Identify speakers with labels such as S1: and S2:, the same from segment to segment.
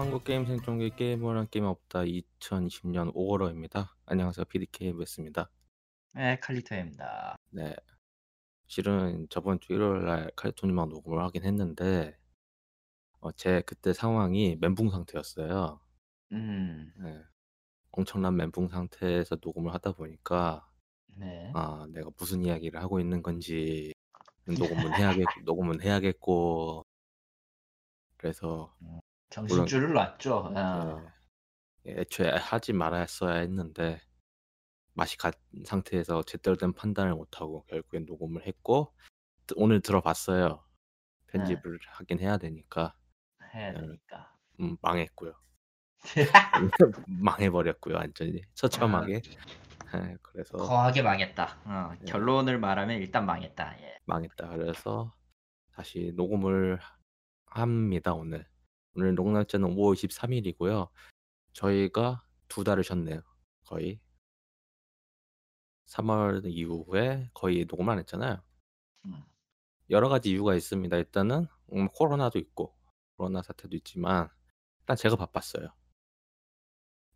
S1: 한국 게임 생존기 게임을 한 게임 없다 2020년 5월호입니다. 안녕하세요. PDKBS입니다.
S2: 네, 칼리토입니다.
S1: 네. 실은 저번 주 일요일 날 칼리토님하고 녹음을 하긴 했는데 어, 제 그때 상황이 멘붕 상태였어요.
S2: 음,
S1: 네. 엄청난 멘붕 상태에서 녹음을 하다 보니까
S2: 네.
S1: 아, 내가 무슨 이야기를 하고 있는 건지 녹음은 해야겠 녹음은 해야겠고 그래서
S2: 정신줄을 놨죠. 아,
S1: 예, 애초에 하지 말았어야 했는데 맛이 간 상태에서 제대로 된 판단을 못하고 결국엔 녹음을 했고 드- 오늘 들어봤어요. 편집을 하긴 해야 되니까
S2: 해야
S1: 네.
S2: 되니까.
S1: 음, 망했고요. 망해버렸고요 완전히 처참하게. 예, 그래서
S2: 거하게 망했다. 어,
S1: 네.
S2: 결론을 말하면 일단 망했다. 예.
S1: 망했다. 그래서 다시 녹음을 합니다 오늘. 오늘 녹음 날짜는 5월 23일이고요. 저희가 두 달을 쉬었네요. 거의 3월 이후에 거의 녹음 안 했잖아요.
S2: 음.
S1: 여러 가지 이유가 있습니다. 일단은 음, 코로나도 있고 코로나 사태도 있지만 일단 제가 바빴어요.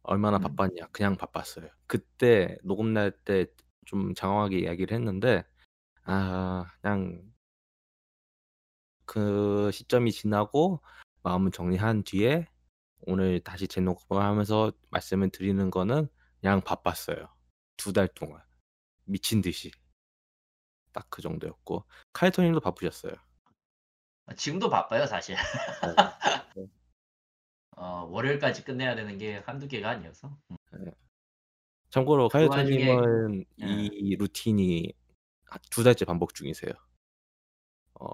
S1: 얼마나
S2: 음.
S1: 바빴냐? 그냥 바빴어요. 그때 녹음 날 때 좀 장황하게 이야기를 했는데 아 그냥 그 시점이 지나고 마음을 정리한 뒤에 오늘 다시 재녹음을 하면서 말씀을 드리는 거는 그냥 바빴어요. 두 달 동안 미친 듯이 딱 그 정도였고 카이토님도 바쁘셨어요.
S2: 지금도 바빠요, 사실.
S1: 네.
S2: 어, 월요일까지 끝내야 되는 게 한두 개가 아니어서. 음.
S1: 참고로
S2: 그
S1: 카이토님은
S2: 예.
S1: 이 루틴이 두 달째 반복 중이세요. 어,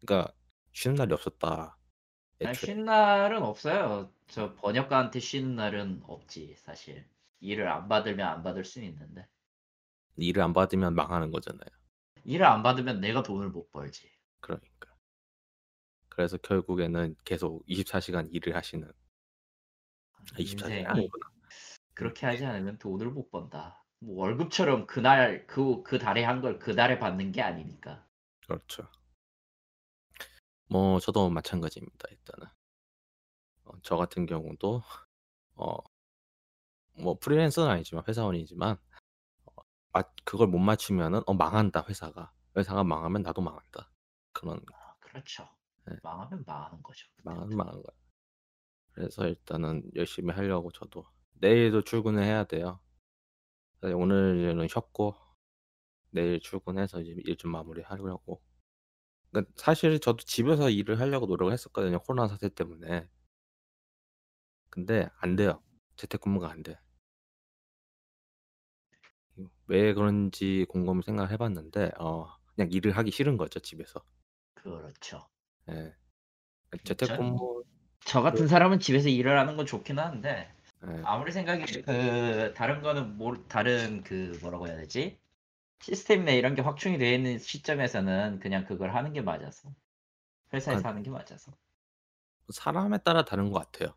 S1: 그러니까 쉬는 날이 없었다.
S2: 아니,
S1: 애초에.
S2: 쉬는 날은 없어요. 저 번역가한테 쉬는 날은 없지, 사실. 일을 안 받으면 안 받을 수는 있는데.
S1: 일을 안 받으면 망하는 거잖아요.
S2: 일을 안 받으면 내가 돈을 못 벌지.
S1: 그러니까. 그래서 결국에는 계속 24시간 일을 하시는. 아, 24시간
S2: 인생이
S1: 아니구나.
S2: 그렇게 하지 않으면 돈을 못 번다. 뭐 월급처럼 그날 그 그 달에 한 걸 그 달에 받는 게 아니니까.
S1: 그렇죠. 뭐 저도 마찬가지입니다. 일단은 어, 저 같은 경우도 어, 뭐 프리랜서는 아니지만 회사원이지만 어, 마- 그걸 못 맞추면은 어, 망한다 회사가. 회사가 망하면 나도 망한다. 그런
S2: 아, 그렇죠.
S1: 네.
S2: 망하면 망하는 거죠.
S1: 망하면 망한 거야. 그래서 일단은 열심히 하려고 저도 내일도 출근을 해야 돼요. 그래서 오늘은 쉬었고 내일 출근해서 이제 일 좀 마무리하려고. 그러니까 사실 저도 집에서 일을 하려고 노력을 했었거든요. 코로나 사태 때문에. 근데 안 돼요. 재택근무가 안 돼. 왜 그런지 곰곰이 생각을 해봤는데 어, 그냥 일을 하기 싫은 거죠 집에서.
S2: 그렇죠.
S1: 예. 재택근무
S2: 저 같은 사람은 집에서 일을 하는 건 좋긴 한데
S1: 예.
S2: 아무리 생각이 그 다른 거는 뭐 다른 그 뭐라고 해야 되지? 시스템이나 이런 게 확충이 되어 있는 시점에서는 그냥 그걸 하는 게 맞아서 회사에서
S1: 아.
S2: 하는 게 맞아서.
S1: 사람에 따라 다른 것 같아요.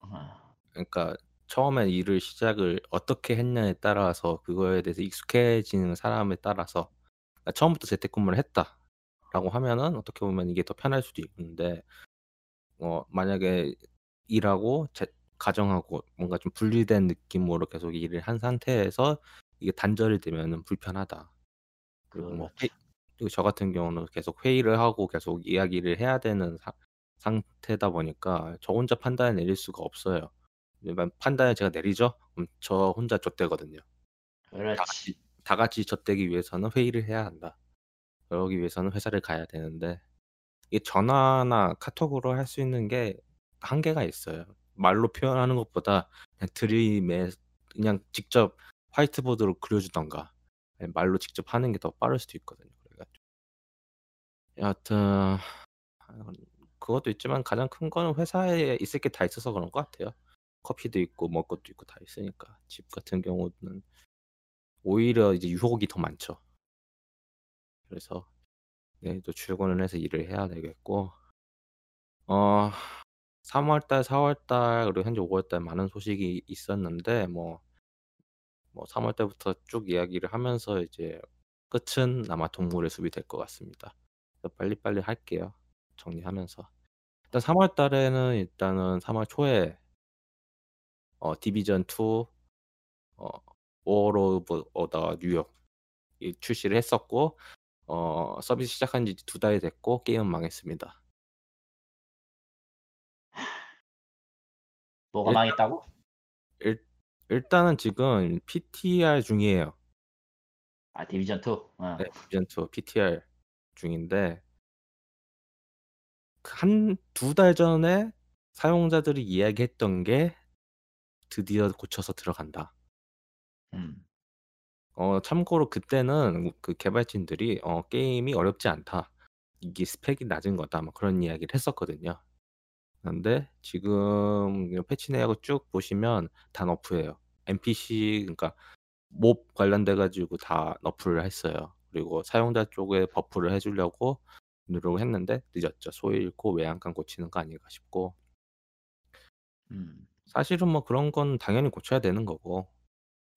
S2: 아,
S1: 그러니까 처음에 일을 시작을 어떻게 했냐에 따라서 그거에 대해서 익숙해지는 사람에 따라서 그러니까 처음부터 재택근무를 했다라고 하면은 어떻게 보면 이게 더 편할 수도 있는데 어 만약에 일하고 재, 가정하고 뭔가 좀 분리된 느낌으로 계속 일을 한 상태에서 이게 단절이 되면은 불편하다. 그리고 뭐. 회, 그리고 저 같은 경우는 계속 회의를 하고 계속 이야기를 해야 되는 사- 상태다 보니까 저 혼자 판단을 내릴 수가 없어요. 판단을 제가 내리죠? 그럼 저 혼자 좆대거든요. 다
S2: 그렇지.
S1: 같이 다 같이 젖대기 위해서는 회의를 해야 한다. 그러기 위해서는 회사를 가야 되는데 이게 전화나 카톡으로 할 수 있는 게 한계가 있어요. 말로 표현하는 것보다 그냥 드림에 그냥 직접 화이트보드로 그려주던가 말로 직접 하는 게 더 빠를 수도 있거든요. 그래가지고 여하튼 그것도 있지만 가장 큰 거는 회사에 있을 게 다 있어서 그런 것 같아요. 커피도 있고 먹을 것도 있고 다 있으니까 집 같은 경우는 오히려 이제 유혹이 더 많죠. 그래서 내일도 출근을 해서 일을 해야 되겠고 어 3월달, 4월달 그리고 현재 5월달 많은 소식이 있었는데 뭐, 뭐 3월달부터 쭉 이야기를 하면서 이제 끝은 아마 동물의 숲이 될 것 같습니다. 빨리빨리 할게요. 정리하면서 일단 3 월 달에는 일단은 3월 초에 어 Division 2 Warlords of New York이 출시를 했었고 어 서비스 시작한 지 2달이 됐고 게임은 망했습니다.
S2: 뭐가 망했다고?
S1: 일 일단은 지금 PTR 중이에요.
S2: 아 Division 2. 어.
S1: 네 Division 2 PTR 중인데 그한2달 전에 사용자들이 이야기했던 게 드디어 고쳐서 들어간다.
S2: 음.
S1: 어 참고로 그때는 그 개발진들이 어 "게임이 어렵지 않다. 이게 스펙이 낮은 거다." 뭐 그런 이야기를 했었거든요. 그런데 지금 이 패치 내역을 쭉 보시면 다 너프예요. NPC 그러니까 몹 관련돼 가지고 다 nerf를 했어요. 그리고 사용자 쪽에 buff를 해 주려고 노력을 했는데 늦었죠. '소 잃고 외양간 고치는 거 아닐까.' 싶고
S2: 음.
S1: 사실은 뭐 그런 건 당연히 고쳐야 되는 거고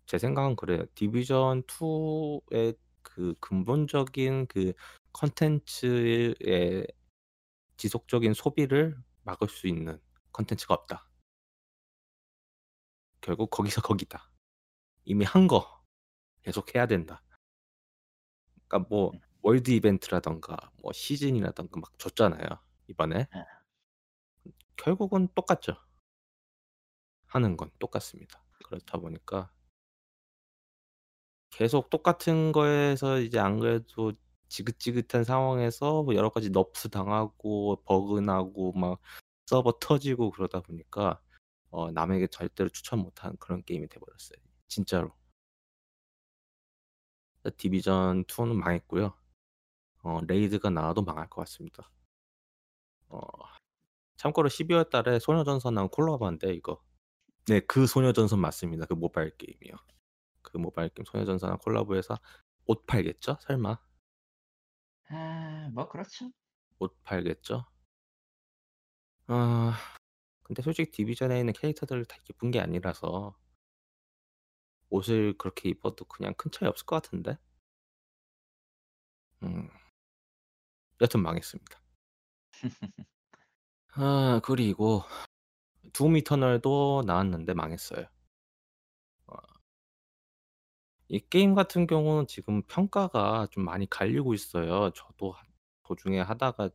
S1: 제 생각은 그래요. Division 2의 그 근본적인 그 콘텐츠의 지속적인 소비를 막을 수 있는 콘텐츠가 없다. 결국 거기서 거기다. 이미 한 거 계속 해야 된다. 그러니까 뭐
S2: 음.
S1: world 이벤트라든가 뭐 시즌이라든가 막 줬잖아요, 이번에.
S2: 예.
S1: 결국은 똑같죠. 하는 건 똑같습니다. 그렇다 보니까 계속 똑같은 거에서 이제 안 그래도 지긋지긋한 상황에서 뭐 여러 가지 nerf 당하고 버그 나고 막 서버 터지고 그러다 보니까 어 남에게 절대로 추천 못하는 그런 게임이 돼 버렸어요, 진짜로. 그 Division 2는 망했고요. 어 raid가 나와도 망할 것 같습니다. 어 참고로 12월 달에 소녀전선하고 콜라보한대요, 이거. 네 그 소녀전선 맞습니다. 그 모바일 게임이요. 그 모바일 게임 소녀전선이랑 콜라보해서 옷 팔겠죠? 설마?
S2: 아 뭐 그렇죠.
S1: 옷 팔겠죠? 아 근데 솔직히 디비전에 있는 캐릭터들 다 예쁜 게 아니라서 옷을 그렇게 입어도 그냥 큰 차이 없을 것 같은데? 음. 여튼 망했습니다. 아 그리고 둠 이터널도 나왔는데 망했어요. 어이 게임 같은 경우는 지금 평가가 좀 많이 갈리고 있어요. 저도 하 도중에 하다가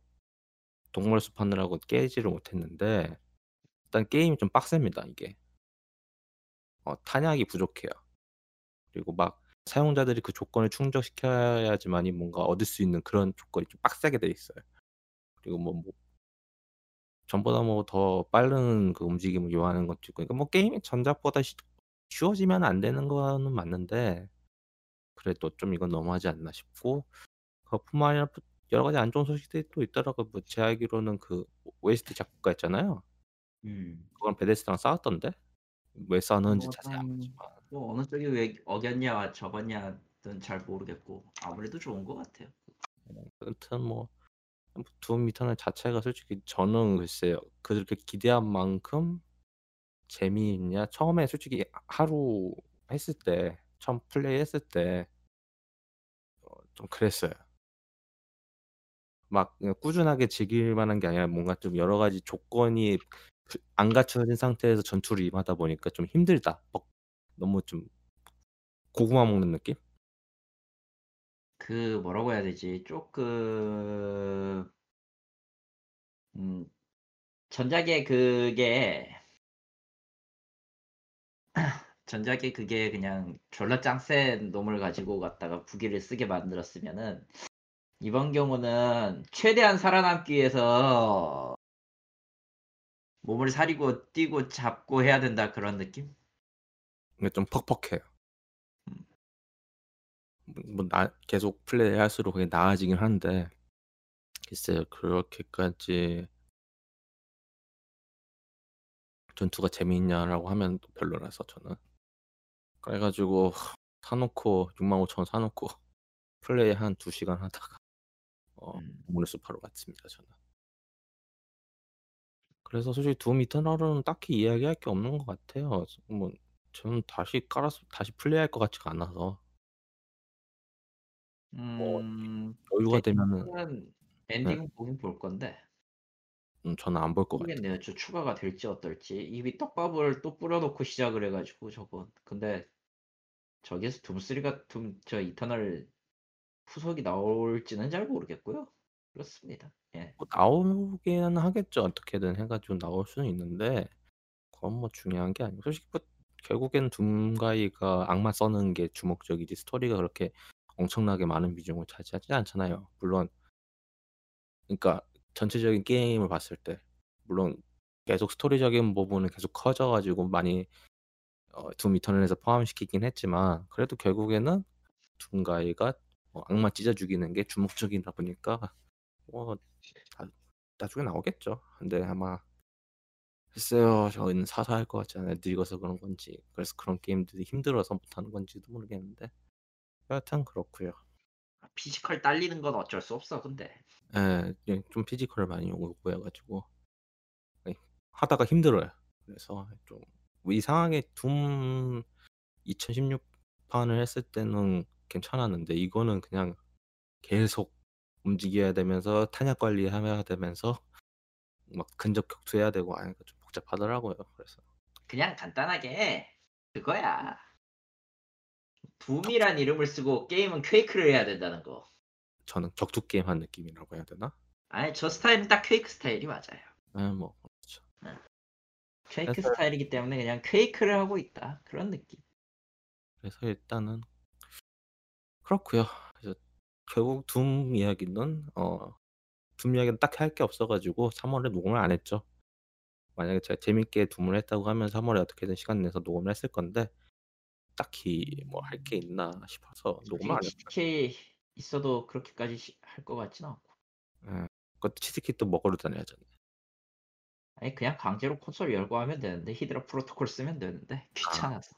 S1: 동물 숲 하느라고 깨지를 못했는데 일단 게임이 좀 빡셉니다 이게. 어 탄약이 부족해요. 그리고 막 사용자들이 그 조건을 충족시켜야지만이 뭔가 얻을 수 있는 그런 조건이 좀 빡세게 돼 있어요. 그리고 뭐 뭐 전보다 뭐 더 빠른 그 움직임을 요하는 것도 있고 그러니까 뭐 게임이 전작보다 쉬 쉬워지면 안 되는 거는 맞는데 그래도 좀 이건 너무하지 않나 싶고 그뿐만 아니라 또 여러 가지 안 좋은 소식들이 또 있더라고요. 뭐 제 알기로는 그 OST 작곡가 있잖아요.
S2: 음.
S1: 그건 베데스다랑 싸웠던데? 왜 싸웠는지
S2: 뭐
S1: 자세히
S2: 안좀
S1: 봤지만.
S2: 뭐 어느 쪽이 왜 어겼냐 저겼냐는 잘 모르겠고 아무래도 좋은 것 같아요.
S1: 아무튼 뭐뭐둠 이터널 자체가 솔직히 저는 글쎄요. 그렇게 기대한 만큼 재미있냐 처음에 솔직히 하 하루 했을 때 처음 플레이 했을 때 어 좀 그랬어요. 막 그냥 꾸준하게 즐길 만한 게 아니라 뭔가 좀 여러 가지 조건이 그안 갖춰진 상태에서 전투를 임하다 보니까 좀 힘들다. 막 너무 좀 고구마 먹는 느낌?
S2: 그 뭐라고 해야 되지? 쪼끔 음 전작에 그게 전작에 그게 그냥 졸라 짱센 놈을 가지고 갖다가 무기를 쓰게 만들었으면은 이번 경우는 최대한 살아남기 위해서 몸을 사리고 뛰고 잡고 해야 된다 그런 느낌?
S1: 근데 좀 퍽퍽해요.
S2: 음.
S1: 뭐뭐나 계속 플레이할수록 그게 나아지긴 한데 글쎄요. 그렇게까지 전투가 재미있냐라고 하면 또 별로라서 저는. 그래 가지고 사 놓고 65,000원 사 놓고 플레이 한 2 시간 하다가 어
S2: 음.
S1: 동물의 숲하러 갔습니다 저는. 그래서 솔직히 둠 이터널은 딱히 이야기할 게 없는 것 같아요. 저뭐 저는 다시 깔아서 다시 플레이할 것 같지가 않아서 뭐
S2: 음.
S1: 여유가 되면은
S2: 엔딩은
S1: 네.
S2: 보긴 볼 건데
S1: 음 저는 안 볼 것 같아요.
S2: 모르겠네요. 저 추가가 될지 어떨지. 이미 떡밥을 또 뿌려놓고 시작을 해가지고 저건. 근데 저기에서 둠3가 둠 저 이터널 후속이 나올지는 잘 모르겠고요. 그렇습니다. 예.
S1: 뭐 나오기는 하겠죠. 어떻게든 해 가지고 나올 수는 있는데 그건 뭐 중요한 게 아니고 솔직히 뭐 결국엔 둠가이가 악마 써는 게 주목적이지 스토리가 그렇게 엄청나게 많은 비중을 차지하지 않잖아요. 물론 그러니까 전체적인 게임을 봤을 때 물론 계속 스토리적인 부분은 계속 커져 가지고 많이 어 둠 이터널에서 포함시키긴 했지만 그래도 결국에는 둠가이가 어 악마 찢어 죽이는 게 주목적이다 보니까 뭐나 나중에 나오겠죠. 근데 아마 글쎄요. 저는 사서 할것 같지 않아요. 늙어서 그런 건지 그래서 그런 게임들이 힘들어서 못 하는 건지도 모르겠는데 여하튼 그렇고요.
S2: 아, physical 딸리는 건 어쩔 수 없어 근데.
S1: 예. 예 좀 physical을 많이 요구해 가지고 예 하다가 힘들어요. 그래서 좀 뭐 이상하게 Doom 2016 판을 했을 때는 괜찮았는데 이거는 그냥 계속 움직여야 되면서 탄약 관리해야 되면서 막 근접 격투해야 되고 하니까 좀 복잡하더라고요. 그래서
S2: 그냥 간단하게 그거야. 둠이란 이름을 쓰고 게임은 퀘이크를 해야 된다는 거.
S1: 저는 격투 게임 한 느낌이라고 해야 되나?
S2: 아니 저 스타일은 딱 퀘이크 스타일이 맞아요.
S1: 예뭐 그렇죠.
S2: 퀘이크
S1: 그래서
S2: 스타일이기 때문에 그냥 퀘이크를 하고 있다. 그런 느낌.
S1: 그래서 일단은 그렇고요. 그래서 결국 둠 이야기는 어 둠 이야기는 딱히 할 게 없어 가지고 3 월에 녹음을 안 했죠. 만약에 제가 재밌게 둠을 했다고 하면 3 월에 어떻게든 시간 내서 녹음을 했을 건데 딱히 뭐 할 게 있나 싶어서 녹음을 안 했어요.
S2: 있어도 그렇게까지 시할것 같진 않고.
S1: 예. 그것도 치트키 또 먹으러 다녀야잖아요.
S2: 아니 그냥 강제로 콘솔 열고 하면 되는데 히드라 프로토콜 쓰면 되는데
S1: 아.
S2: 귀찮아서.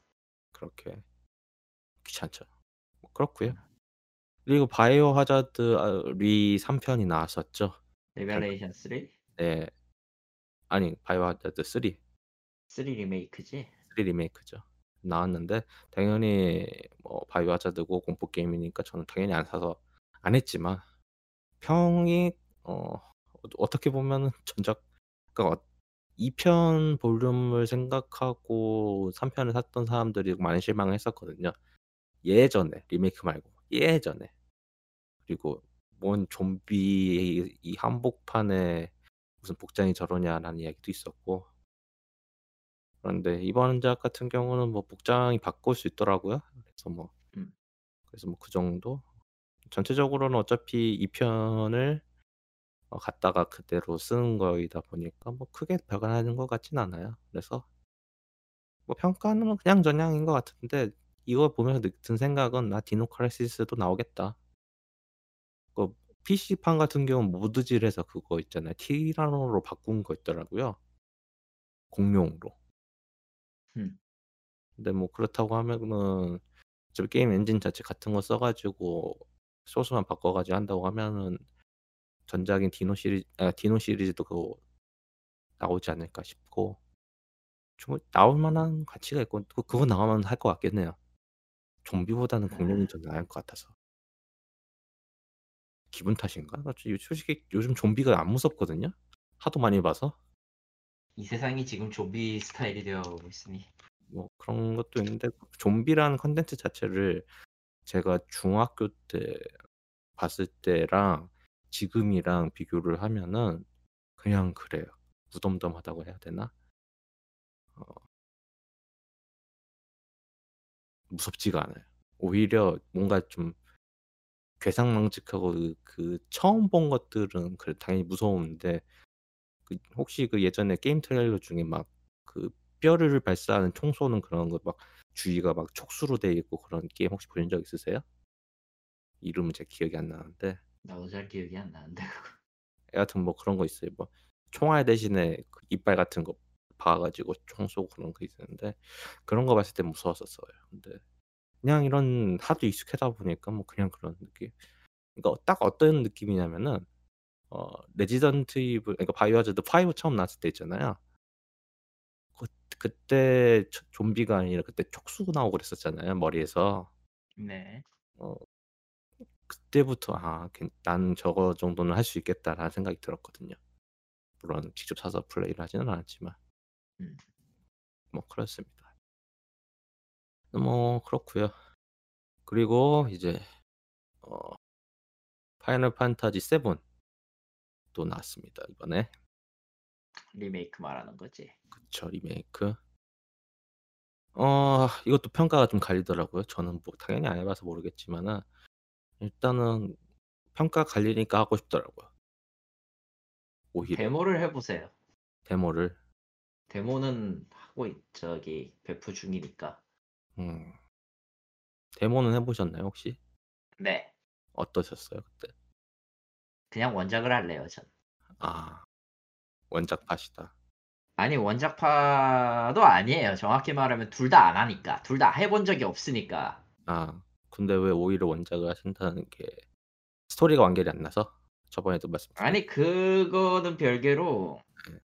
S1: 그렇게 귀찮죠. 뭐 그렇고요.
S2: 음.
S1: 그리고 바이오 하자드 아 리 3 편이 나왔었죠.
S2: Revelation 3?
S1: 네. 아니 Biohazard 3.
S2: 3 리메이크지?
S1: 3 리메이크죠. 나왔는데 당연히 뭐 Biohazard고 공포 게임이니까 저는 당연히 안 사서 안 했지만 평이 어 어떻게 보면은 전작 그러니까 2편 볼륨을 생각하고 3 편을 샀던 사람들이 많이 실망을 했었거든요. 예전에 리메이크 말고 예전에. 그리고 뭔 좀비 이 한복판에 무슨 복장이 저러냐라는 이야기도 있었고. 그런데 이번 작 같은 경우는 뭐 복장이 바꿀 수 있더라고요. 그래서 뭐
S2: 음.
S1: 그래서 뭐 그 정도? 전체적으로는 어차피 2 편을 어 갖다가 그대로 쓰는 거이다 보니까 뭐 크게 변하는 것 같진 않아요. 그래서 뭐 평가는 그냥 저냥인 것 같은데 이걸 보면서 드는 생각은 '아 Dino Crisis도 나오겠다.' 그 PC판 같은 경우는 mod질에서 그거 있잖아요. 티라노로 바꾼 거 있더라고요. 공룡으로.
S2: 음.
S1: 근데 뭐 그렇다고 하면은 어차피 게임 엔진 자체 같은 거 써 가지고 소스만 바꿔 가지고 한다고 하면은 전작인 Dino 시리 아 Dino 시리즈도 그거 나오지 않을까 싶고 좀 나올 만한 가치가 있고 그 그거 나오면 할 것 같긴 해요. 좀비보다는 공룡이 더 나을 것 같아서. 기분 탓인가? 솔직히 요즘 좀비가 안 무섭거든요. 하도 많이 봐서.
S2: 이 세상이 지금 좀비 스타일이 되어 가고 있으니.
S1: 뭐 그런 것도 있는데 좀비라는 콘텐츠 자체를 제가 중학교 때 봤을 때랑 지금이랑 비교를 하면은 그냥 그래요. 무덤덤하다고 해야 되나? 어 무섭지가 않아요. 오히려 뭔가 좀 괴상망측하고 그 그 처음 본 것들은 그래 당연히 무서운데 그 혹시 그 예전에 게임 트레일러 중에 막 그 뼈를 발사하는 총 쏘는 그런 거 막 주위가 막 촉수로 돼 있고 그런 게임 혹시 보신 적 있으세요? 이름은 제 기억이 안 나는데.
S2: 나도 잘 기억이 안 나는데 그거.
S1: 여하튼 뭐 그런 거 있어요. 뭐 총알 대신에 그 이빨 같은 거 박아 가지고 총 쏘고 그런 거 있었는데 그런 거 봤을 때 무서웠었어요. 근데 그냥 이런 하도 익숙하다 보니까 뭐 그냥 그런 느낌. 그러니까 딱 어떤 느낌이냐면은 어 Resident Evil 그러니까 Biohazard 5 처음 나왔을 때 있잖아요. 그 그때 조 좀비가 아니라 그때 촉수 나오고 그랬었잖아요, 머리에서.
S2: 네.
S1: 어 그때부터 '아 괜 나는 저거 정도는 할 수 있겠다.'라는 생각이 들었거든요. 물론 직접 사서 플레이를 하지는 않았지만
S2: 음.
S1: 뭐 그렇습니다. 뭐 그렇고요. 그리고 이제 어 Final Fantasy 7 또 나왔습니다 이번에.
S2: 리메이크 말하는 거지.
S1: 그쵸 리메이크. 어 이것도 평가가 좀 갈리더라고요. 저는 뭐 당연히 안 해봐서 모르겠지만은 일단은 평가 갈리니까 하고 싶더라고요. 오히려.
S2: 데모를 해보세요.
S1: 데모를.
S2: 데모는 하고 있, 저기 배포 중이니까.
S1: 음. 데모는 해보셨나요 혹시?
S2: 네.
S1: 어떠셨어요 그때?
S2: 그냥 원작을 할래요 전.
S1: 아 원작 팟이다.
S2: 아니 원작파도 아니에요. 정확히 말하면 둘 다 안 하니까. 둘 다 해본 적이 없으니까.
S1: 아 근데 왜 오히려 원작을 하신다는 게 스토리가 완결이 안 나서? 저번에도 말씀드렸
S2: 아니 그거는 별개로
S1: 네.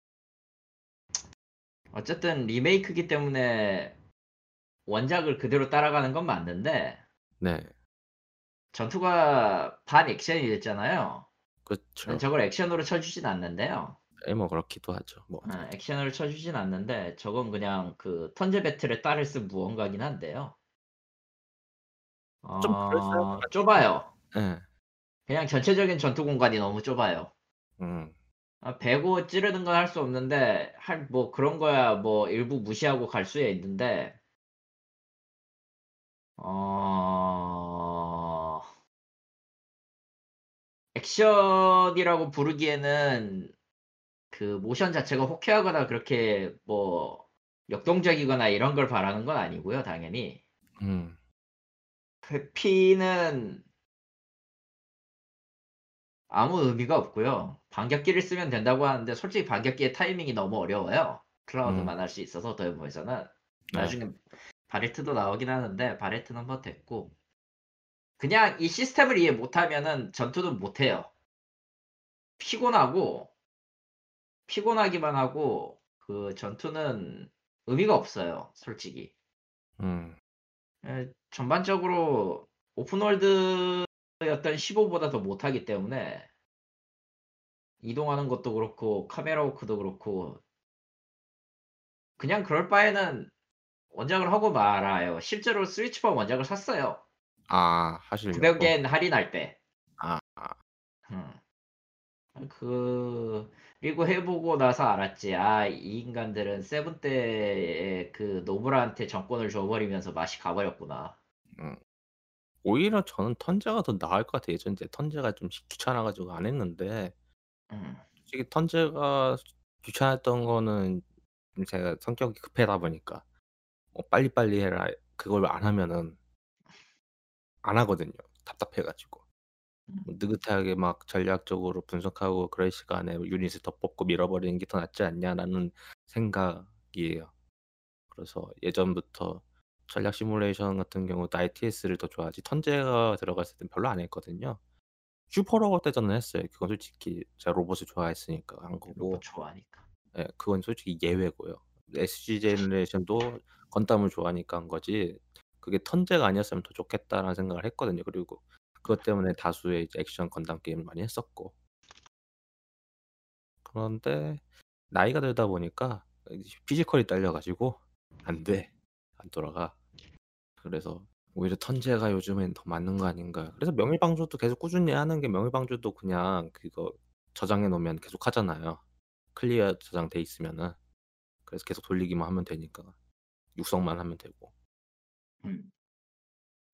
S2: 어쨌든 리메이크기 때문에 원작을 그대로 따라가는 건 맞는데
S1: 네.
S2: 전투가 반 액션이 됐잖아요.
S1: 그쵸.
S2: 저걸 액션으로 쳐주진 않는데요.
S1: 예, 뭐 그렇기도 하죠. 뭐
S2: 어, 액션으로 쳐주진 않는데 저건 그냥 그 턴제 배틀에 딸을 쓴 무언가긴 한데요.
S1: 좀
S2: 어,
S1: 것 같아요.
S2: 좁아요.
S1: 예.
S2: 그냥 전체적인 전투 공간이 너무 좁아요.
S1: 음.
S2: 아, 배고 찌르는 건 할 수 없는데 할 뭐 그런 거야 뭐 일부 무시하고 갈 수야 있는데 어 액션이라고 부르기에는 그 모션 자체가 호쾌하거나 그렇게 뭐 역동적이거나 이런 걸 바라는 건 아니고요 당연히
S1: 음.
S2: 회피는 아무 의미가 없고요. 반격기를 쓰면 된다고 하는데 솔직히 반격기의 타이밍이 너무 어려워요. 클라우드만 할수 있어서 더해보에서는
S1: 음. 네.
S2: 나중에 바레트도 나오긴 하는데 바레트는 뭐 됐고 그냥 이 시스템을 이해 못하면은 전투는 못해요. 피곤하고 피곤하기만 하고 그 전투는 의미가 없어요. 솔직히
S1: 음.
S2: 에, 전반적으로 오픈월드였던 15보다 더 못하기 때문에 이동하는 것도 그렇고 카메라 워크도 그렇고 그냥 그럴 바에는 원작을 하고 말아요. 실제로 스위치폰 원작을 샀어요.
S1: 아, 하시려고.
S2: 900엔 할인할 때.
S1: 아, 아.
S2: 음. 그 그리고 해보고 나서 알았지. 아, 이 인간들은 세븐 때의 그 노브라한테 정권을 줘버리면서 맛이 가버렸구나.
S1: 음. 오히려 저는 턴제가 더 나을 것 같아요. 예전에 턴제가 좀 귀찮아 가지고 안 했는데
S2: 음.
S1: 솔직히 턴제가 귀찮았던 거는 제가 성격이 급하다 보니까 뭐 빨리빨리 해라 그걸 안 하면은 안 하거든요. 답답해 가지고.
S2: 음.
S1: 뭐 느긋하게 막 전략적으로 분석하고 그럴 시간에 유닛을 더 뽑고 밀어버리는 게 더 낫지 않냐라는 생각이에요. 그래서 예전부터 전략 시뮬레이션 같은 경우도 ITS를 더 좋아하지 턴제가 들어갔을 땐 별로 안 했거든요. 슈퍼로봇 대전은 했어요. 그건 솔직히 제가 로봇을 좋아했으니까 한 거고.
S2: 로봇 좋아하니까.
S1: 예, 그건 솔직히 예외고요. SG 제너레이션도 건담을 좋아하니까 한 거지. 그게 turn제가 아니었으면 더 좋겠다라는 생각을 했거든요. 그리고 그것 때문에 다수의 액션 건담 게임을 많이 했었고. 그런데 나이가 들다 보니까 physical이 딸려 가지고 안 돼. 안 돌아가. 그래서 오히려 턴제가 요즘엔 더 맞는 거 아닌가. 그래서 명일방주도 계속 꾸준히 하는 게 명일방주도 그냥 그거 저장해 놓으면 계속 하잖아요. 클리어 저장돼 있으면은. 그래서 계속 돌리기만 하면 되니까. 육성만 하면 되고.
S2: 음.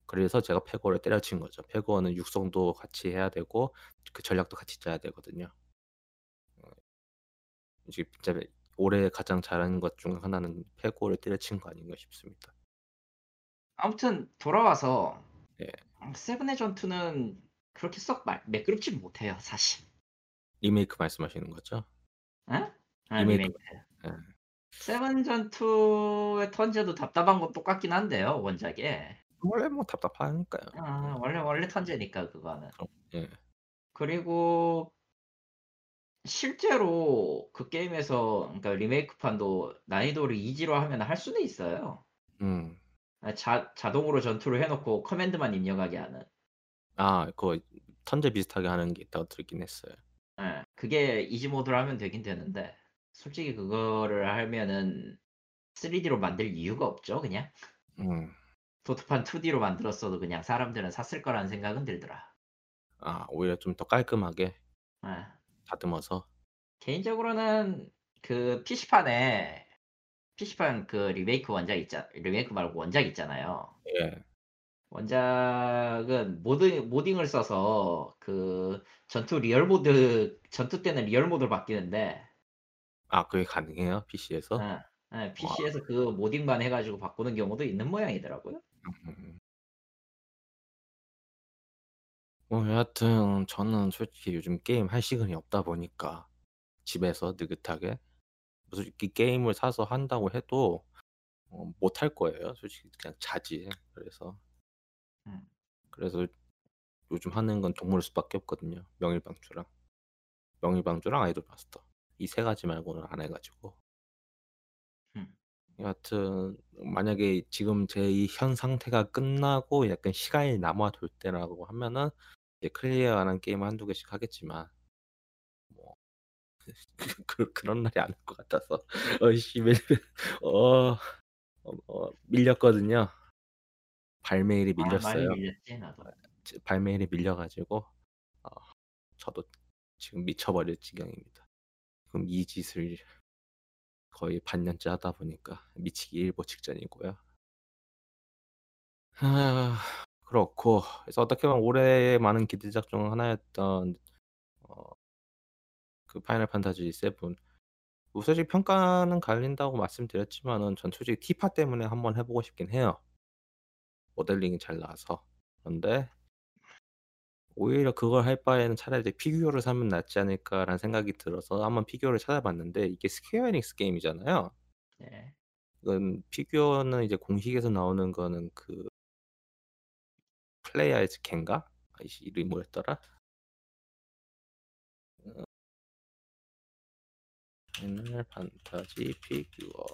S1: 그래서 제가 페고를 때려친 거죠. 페고는 육성도 같이 해야 되고 그 전략도 같이 짜야 되거든요. 어. 이제 진짜 올해 가장 잘하는 것 중 하나는 페고를 때려친 거 아닌가 싶습니다.
S2: 아무튼 돌아와서
S1: 예.
S2: 세븐의 전투는 그렇게 썩 말, 매끄럽지 못해요, 사실.
S1: 리메이크 말씀하시는 거죠?
S2: 응? 아,
S1: 리메이크.
S2: 리메이크.
S1: 예.
S2: 세븐 전투의 턴제도 답답한 건 똑같긴 한데요, 원작에.
S1: 원래 뭐 답답하니까요.
S2: 아, 원래 원래 턴제니까 그거는.
S1: 그럼 예.
S2: 그리고 실제로 그 게임에서 그러니까 리메이크판도 난이도를 easy로 하면 할 수는 있어요.
S1: 음.
S2: 아, 자, 자동으로 전투를 해놓고 커맨드만 입력하게 하는.
S1: 아, 그거 턴제 비슷하게 하는 게 있다고 들긴 했어요.
S2: 예. 그게 이지 모드로 하면 되긴 되는데 솔직히 그거를 하면은 3D로 만들 이유가 없죠 그냥
S1: 음.
S2: 도트판 2D로 만들었어도 그냥 사람들은 샀을 거라는 생각은 들더라
S1: 아 오히려 좀 더 깔끔하게
S2: 예.
S1: 다듬어서
S2: 개인적으로는 그 PC판에 PC판 그 리메이크 원작 있자 리메이크 말고 원작 있잖아요
S1: 예.
S2: 원작은 모드 modding을 써서 그 전투 리얼 모드 전투 때는 리얼 모드로 바뀌는데
S1: 아 그게 가능해요 PC에서?
S2: 예, 예, PC에서 그 modding만 해가지고 바꾸는 경우도 있는 모양이더라고요.
S1: 음. 뭐 여하튼 저는 솔직히 요즘 게임 할 시간이 없다 보니까 집에서 느긋하게 솔직히 게임을 사서 한다고 해도 어, 못할 거예요. 솔직히 그냥 자지. 그래서
S2: 음.
S1: 그래서 요즘 하는 건 동물의 숲밖에 없거든요. 명일방주랑 명일방주랑 아이돌 마스터 이 세 가지 말고는 안 해가지고
S2: 음.
S1: 여하튼 만약에 지금 제 이 현 상태가 끝나고 약간 시간이 남아돌 때라고 하면은 이제 클리어하는 게임 한두 개씩 하겠지만 뭐 그, 그런 날이 안 올 것 같아서 어이씨 밀, 어, 어, 어, 밀렸거든요. 발메일이
S2: 아,
S1: 밀렸어요.
S2: 밀렸지 나도.
S1: 지- 발메일이 밀려가지고 어, 저도 지금 미쳐버릴 지경입니다. 그럼 이 짓을 거의 반년째 하다 보니까 미치기 일보 직전이고요. 아, 그렇고 그래서 어떻게 보면 올해의 많은 기대작 중 하나였던 어, 그 파이널 판타지 7뭐 솔직히 평가는 갈린다고 말씀드렸지만은 전 솔직히 티파 때문에 한번 해보고 싶긴 해요. 모델링이 잘 나와서 그런데 오히려 그걸 할 바에는 차라리 피규어를 사면 낫지 않을까라는 생각이 들어서 한번 피규어를 찾아봤는데 이게 스퀘어 에닉스 게임이잖아요.
S2: 네.
S1: 이건 피규어는 이제 공식에서 나오는 거는 그 플레이아츠 갠가? 아이씨 이름이 뭐였더라? 어. 파이널 판타지 피규어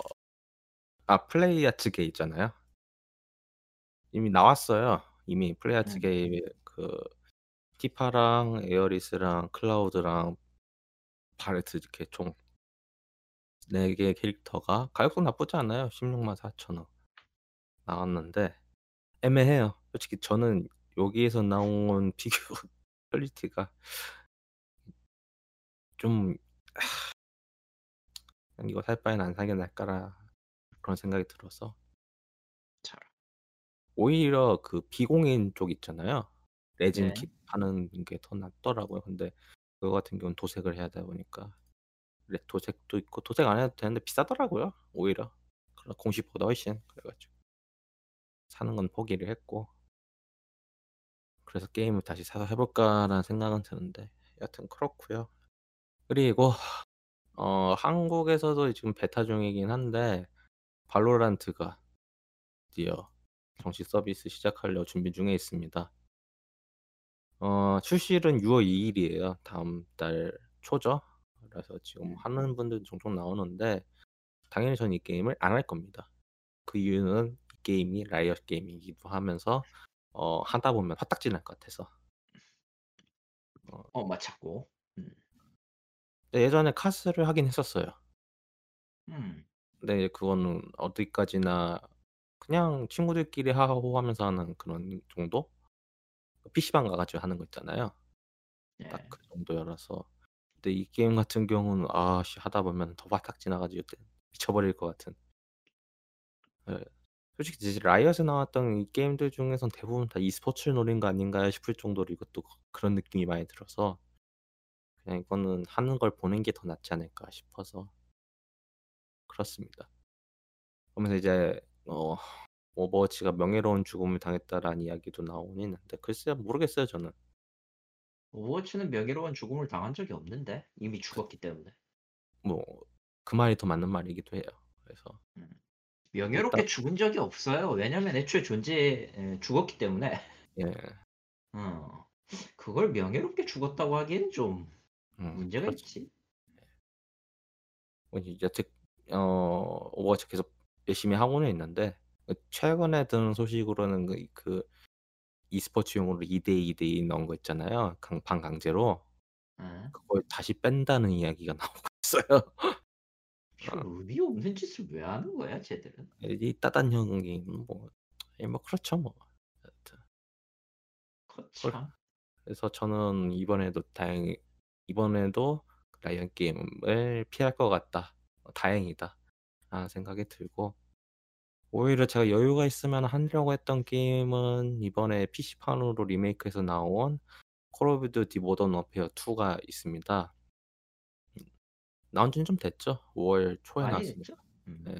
S1: 아 플레이아츠 게 있잖아요. 이미 나왔어요. 이미 플레이아츠
S2: 음.
S1: 게임에 그 티파랑 에어리스랑 클라우드랑 바레트 이렇게 총 4개 캐릭터가 가격도 나쁘지 않아요. 16만 4천 원 나왔는데 애매해요. 솔직히 저는 여기에서 나온 피규어 퀄리티가 좀 그냥 이거 살 바에는 안 사는 게 날까라 그런 생각이 들어서
S2: 잘.
S1: 오히려 그 비공인 쪽 있잖아요. 레진
S2: 네.
S1: 킷 파는 게 더 낫더라고요. 근데 그거 같은 경우는 도색을 해야 되다 보니까 레- 도색도 있고 도색 안 해도 되는데 비싸더라고요. 오히려 그런 공식보다 훨씬 그래가지고 사는 건 포기를 했고 그래서 게임을 다시 사서 해볼까라는 생각은 드는데 여튼 그렇고요. 그리고 어 한국에서도 지금 베타 중이긴 한데 발로란트가 드디어 정식 서비스 시작하려 준비 중에 있습니다. 어 출시일은 6월 2일이에요. 다음 달 초죠. 그래서 지금 하는 분들 종종 나오는데 당연히 저는 이 게임을 안 할 겁니다. 그 이유는 이 게임이 라이엇 게임이기도 하면서 어 하다 보면 화딱지 날 것 같아서.
S2: 어 마쳤고. 음.
S1: 근데 예전에 카스를 하긴 했었어요.
S2: 음.
S1: 근데 그거는 어디까지나 그냥 친구들끼리 하고 하면서 하는 그런 정도? PC방 가가지고 하는 거 있잖아요.
S2: 예.
S1: 딱그 정도여라서. 근데 이 게임 같은 경우는 아씨 하다 보면 더 화딱지 나가지고 미쳐버릴 것 같은. 예. 솔직히 이제 라이엇에 나왔던 이 게임들 중에선 대부분 다 e스포츠를 노린 거 아닌가 싶을 정도로 이것도 그런 느낌이 많이 들어서 그냥 이거는 하는 걸 보는 게 더 낫지 않을까 싶어서 그렇습니다. 그러면서 이제 어 오버워치가 명예로운 죽음을 당했다라는 이야기도 나오긴 있는데 글쎄요 모르겠어요 저는.
S2: 오버워치는 명예로운 죽음을 당한 적이 없는데 이미 죽었기 때문에.
S1: 뭐 그 말이 더 맞는 말이기도 해요. 그래서
S2: 명예롭게
S1: 일단-
S2: 죽은 적이 없어요. 왜냐면 애초에 존재 에, 죽었기 때문에.
S1: 예.
S2: 어. 그걸 명예롭게 죽었다고 하기엔 좀
S1: 음,
S2: 문제가
S1: 그렇죠.
S2: 있지.
S1: 뭐 이제 여태 어 오버워치 계속 열심히 하고는 있는데 최근에 든 소식으로는 그, 그 e스포츠용으로 2대 2대 2 넣은 거 있잖아요. 강, 반 강제로
S2: 예.
S1: 그걸 다시 뺀다는 이야기가 나오고 있어요.
S2: 별
S1: 어.
S2: 의미 없는 짓을 왜 하는 거야 쟤들은?
S1: 이 따단 형이 뭐 예 뭐 그렇죠 뭐.
S2: 거참.
S1: 그래서 저는 이번에도 다행히 이번에도 라이언 게임을 피할 것 같다. 어 '다행이다.'라는 생각이 들고 오히려 제가 여유가 있으면 하려고 했던 게임은 이번에 PC판으로 리메이크해서 나온 콜 오브 듀티 모던 워페어 2가 있습니다. 음. 나온 지는 좀 됐죠. 5월 초에 나왔으니까.
S2: 됐죠? 음.
S1: 네.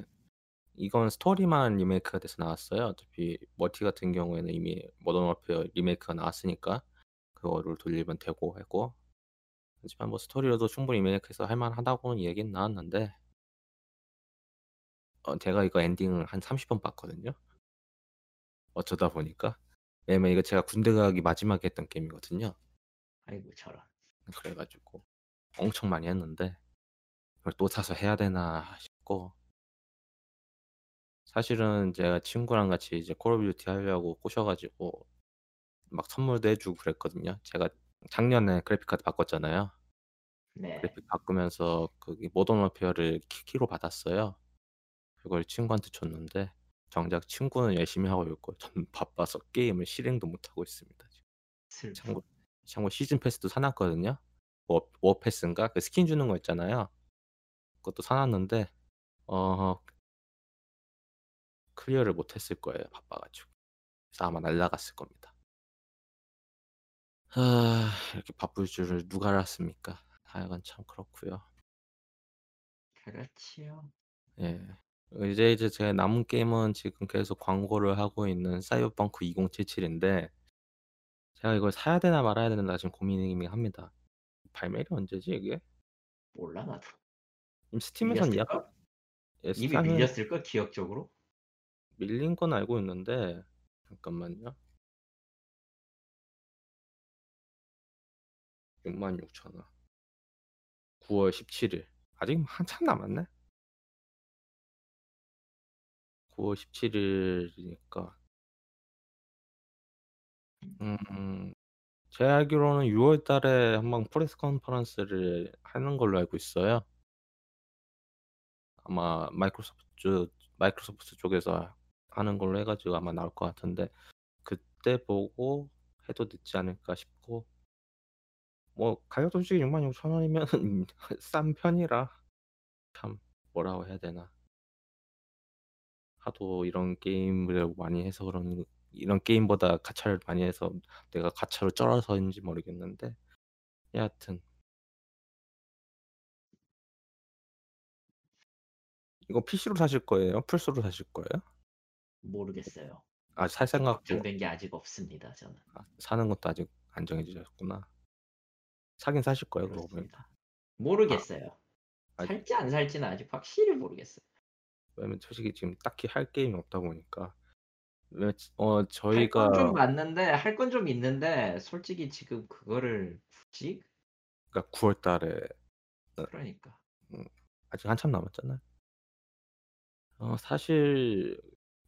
S1: 이건 스토리만 리메이크가 돼서 나왔어요. 어차피 멀티 같은 경우에는 이미 모던 워페어 리메이크가 나왔으니까 그거를 돌리면 되고 했고 하지만 뭐 스토리로도 충분히 리메이크해서 할 만하다고는 얘기는 나왔는데 어 제가 이거 엔딩을 한 30번 봤거든요. 어쩌다 보니까. 왜냐면 이거 제가 군대 가기 마지막에 했던 게임이거든요.
S2: 아이고 저런.
S1: 그래 가지고 엄청 많이 했는데 '이걸 또 사서 해야 되나.' 싶고 사실은 제가 친구랑 같이 이제 콜 오브 듀티 하려고 꼬셔 가지고 막 선물도 해 주고 그랬거든요. 제가 작년에 그래픽 카드 바꿨잖아요.
S2: 네.
S1: 그래픽 바꾸면서 거기 모던 워페어를 키 키로 받았어요. 그걸 친구한테 줬는데 정작 친구는 열심히 하고 있고 저는 바빠서 게임을 실행도 못 하고 있습니다 지금. 참고 참고 season pass도 사 놨거든요. 워 war pass인가? 그 스킨 주는 거 있잖아요. 그것도 사 놨는데 어 클리어를 못 했을 거예요 바빠 가지고. 그래서 아마 날라갔을 겁니다. 아 이렇게 바쁠 줄을 누가 알았습니까? 하여간 참 그렇고요.
S2: 그렇지요.
S1: 예. 이제 이제 제 남은 게임은 지금 계속 광고를 하고 있는 사이버펑크 2077인데 제가 이걸 사야 되나 말아야 되나 지금 고민이긴 합니다. 발매일이 언제지 이게?
S2: 몰라 나도.
S1: 지금 스팀에선 예약? 예
S2: 이미
S1: 스팀에
S2: 밀렸을 걸 기억적으로?
S1: 밀린 건 알고 있는데 잠깐만요. 66,000 원. 9월 17 일. 아직 한참 남았네. 9월 17 일이니까 음 제가 알기로는 6월 달에 한 번 press conference를 하는 걸로 알고 있어요. 아마 마이크로소프트 마이크로소프트 쪽에서 하는 걸로 해 가지고 아마 나올 것 같은데 그때 보고 해도 늦지 않을까 싶고 뭐 가격도 솔직히 66,000 원이면은 싼 편이라 참 뭐라고 해야 되나. 하도 이런 게임을 많이 해서 그런 이런 게임보다 가차를 많이 해서 내가 가차로 쩔어서인지 모르겠는데 여하튼 이거 PC로 사실 거예요? 플스로 사실 거예요?
S2: 모르겠어요.
S1: 아 살 생각도
S2: 확정된 게 아직 없습니다 저는.
S1: 아 사는 것도 아직 안 정해지셨구나. 사긴 사실 거예요.
S2: 그렇습니다. 모르겠어요.
S1: 아
S2: 살지 안 살지는 아직 확실히 모르겠어요.
S1: 왜냐면 솔직히 지금 딱히 할 게임이 없다 보니까. 왜
S2: 어할
S1: 저희가
S2: 건좀 맞는데 할 건 좀 있는데 솔직히 지금 그거를 굳이?
S1: 그러니까 9월 달에 어
S2: 그러니까.
S1: 음 아직 한참 남았잖아요. 어 사실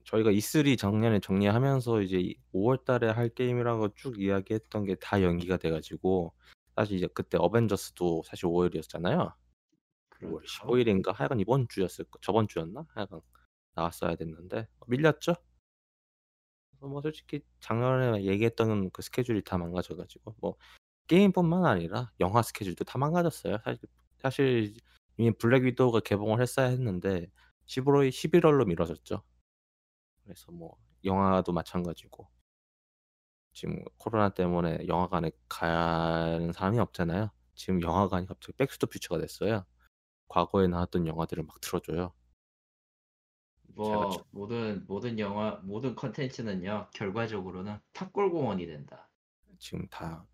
S1: 저희가 E3 작년에 정리하면서 이제 이 5월 달에 할 게임이라고 쭉 이야기했던 게 다 연기가 돼 가지고 사실 이제 그때 어벤져스도 사실 5 월이었잖아요. 5월
S2: 그렇죠.
S1: 15 일인가 하여간 이번 주였을 거 저번 주였나? 하여간 나왔어야 됐는데 밀렸죠. 그래서 뭐 솔직히 작년에 얘기했던 그 스케줄이 다 망가져 가지고 뭐 게임뿐만 아니라 영화 스케줄도 다 망가졌어요. 사실 사실 이미 블랙 위도우가 개봉을 했어야 했는데 11월 11월로 미뤄졌죠. 그래서 뭐 영화도 마찬가지고 지금 코로나 때문에 영화관에 가는 사람이 없잖아요. 지금 영화관이 갑자기 더 퓨처가 됐어요. 과거에 나왔던 영화들을 막 틀어 줘요. 제가
S2: 저뭐 모든 모든 영화 모든 콘텐츠는요 결과적으로는 탑골공원이 된다.
S1: 지금 다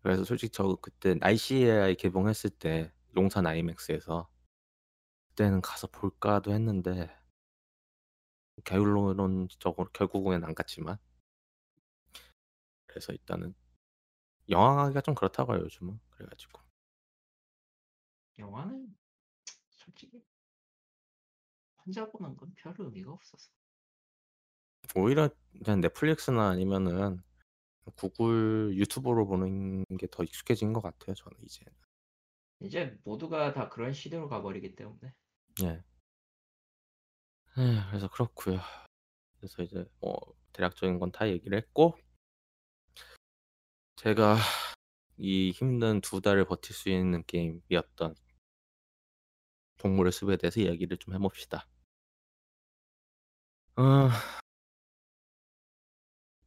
S1: 그래서 솔직히 저 그때 ICAI 개봉했을 때 용산 아이맥스에서 그때는 가서 볼까도 했는데 결론적으로 결국엔 안 갔지만 그래서 일단은 영화 가기가 좀 그렇다고요 요즘은. 그래 가지고
S2: 영화는 솔직히 혼자 보는 건 별 의미가 없어서.
S1: 오히려 그냥 넷플릭스나 아니면은 구글 유튜브로 보는 게 더 익숙해진 것 같아요 저는 이제는.
S2: 이제 모두가 다 그런 시대로 가버리기 때문에.
S1: 예. 에휴 그래서 그렇고요. 그래서 이제 뭐 대략적인 건 다 얘기를 했고 제가 이 힘든 2 달을 버틸 수 있는 게임이었던 동물의 숲에 대해서 이야기를 좀 해 봅시다. 어.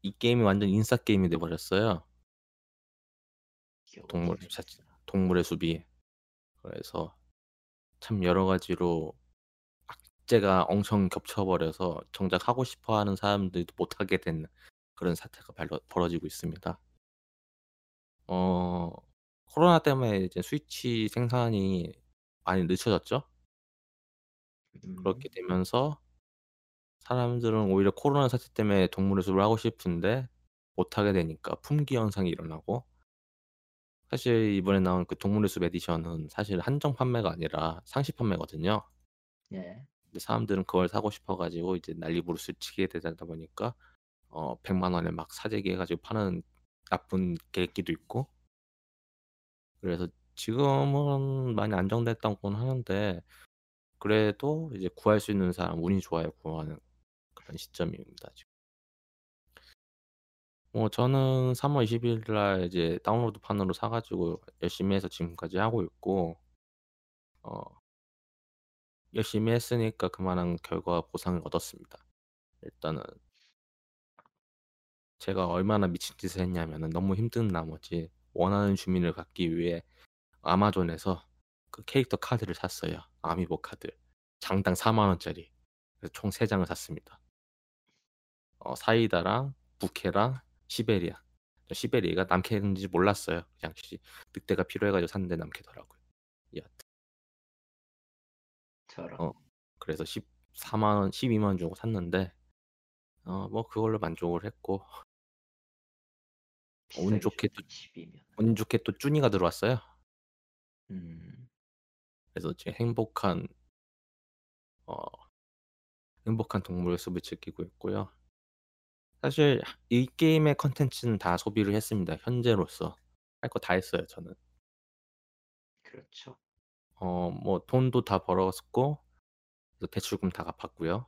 S1: 이 게임이 완전 인싸 게임이 돼 버렸어요.
S2: 이게
S1: 동물 자체 동물의 숲이. 그래서 참 여러 가지로 악재가 엄청 겹쳐 버려서 정작 하고 싶어 하는 사람들도 못 하게 되는 그런 사태가 벌어지고 있습니다. 어 코로나 때문에 이제 스위치 생산이 많이 늦춰졌죠.
S2: 음.
S1: 그렇게 되면서 사람들은 오히려 코로나 사태 때문에 동물의 숲을 하고 싶은데 못 하게 되니까 품귀 현상이 일어나고 사실 이번에 나온 그 동물의 숲 에디션은 사실 한정 판매가 아니라 상시 판매거든요.
S2: 예.
S1: 근데 사람들은 그걸 사고 싶어 가지고 이제 난리 부르스를 치게 되다 보니까 어 1 0 0 원에 막 사재기 해 가지고 파는 나쁜 계기도 있고 그래서 지금은 많이 안정됐다고는 하는데 그래도 이제 구할 수 있는 사람 운이 좋아야 구하는 그런 시점입니다 지금. 뭐 저는 3월 20일 날 이제 다운로드 판으로 사 가지고 열심히 해서 지금까지 하고 있고 어 열심히 했으니까 그만한 결과 보상을 얻었습니다. 일단은 제가 얼마나 미친 짓을 했냐면은 너무 힘든 나머지 원하는 주민을 갖기 위해 아마존에서 그 캐릭터 카드를 샀어요. 아미보 카드. 장당 4만 원짜리. 그래서 총 3 장을 샀습니다. 어 사이다랑 부케랑 시베리아. 시베리아가 남캐인지 몰랐어요. 그냥 시 늑대가 필요해 가지고 샀는데 남캐더라고요. 여하튼
S2: 저런.
S1: 어 그래서 14만 원, 12만 원 주고 샀는데 어 뭐 그걸로 만족을 했고 운 좋게 또
S2: 줬네 10이면.
S1: 운 좋게 또 쭈니가 들어왔어요.
S2: 음.
S1: 그래서 지금 행복한 어 행복한 동물의 숲을 즐기고 있고요. 사실 이 게임의 콘텐츠는 다 소비를 했습니다. 현재로서 할 거 다 했어요 저는.
S2: 그렇죠.
S1: 어 뭐 돈도 다 벌었고 대출금 다 갚았고요.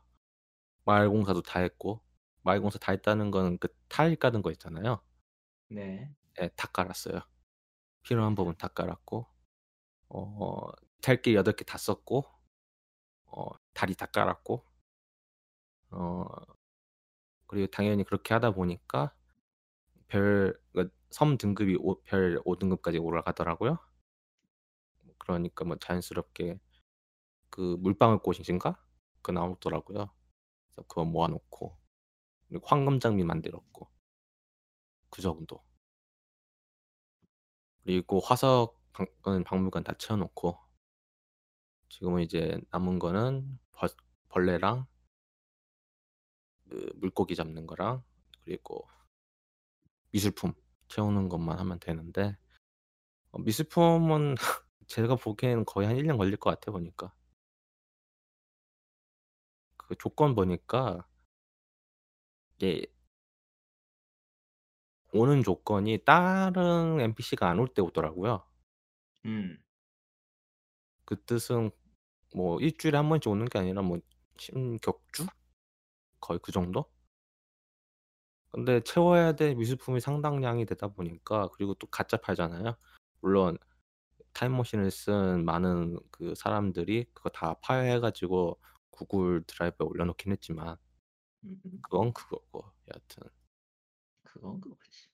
S1: 마을 공사도 다 했고 마을 공사 다 했다는 거는 그 타일 까는 거 있잖아요.
S2: 네.
S1: 예다 깔았어요. 필요한 부분 다 깔았고 어 탈길 8개 다 썼고 어 다리 다 깔았고 어 그리고 당연히 그렇게 하다 보니까 별 그섬 등급이 오 별 5 등급까지 올라가더라고요. 그러니까 뭐 자연스럽게 그 물방울 꽃인가? 그거 나오더라고요. 그래서 그거 모아 놓고 그리고 황금 장미 만들었고 그 정도. 그리고 화석 박은 박물관 다 채워 놓고 지금은 이제 남은 거는 벌 벌레랑 그 물고기 잡는 거랑 그리고 미술품 채우는 것만 하면 되는데 어 미술품은 제가 보기에는 거의 한 1년 걸릴 것 같아요 보니까. 그 조건 보니까 이게 오는 조건이 다른 NPC가 안 올 때 오더라고요.
S2: 음.
S1: 그 뜻은 뭐 일 주일에 한 번씩 오는 게 아니라 뭐 심격주? 거의 그 정도? 근데 채워야 될 미술품이 상당량이 되다 보니까 그리고 또 가짜 팔잖아요. 물론 타임머신을 쓴 많은 그 사람들이 그거 다 파헤해 가지고 구글 드라이브에 올려 놓긴 했지만
S2: 음.
S1: 그건 그거고 여하튼
S2: 그건 그거지.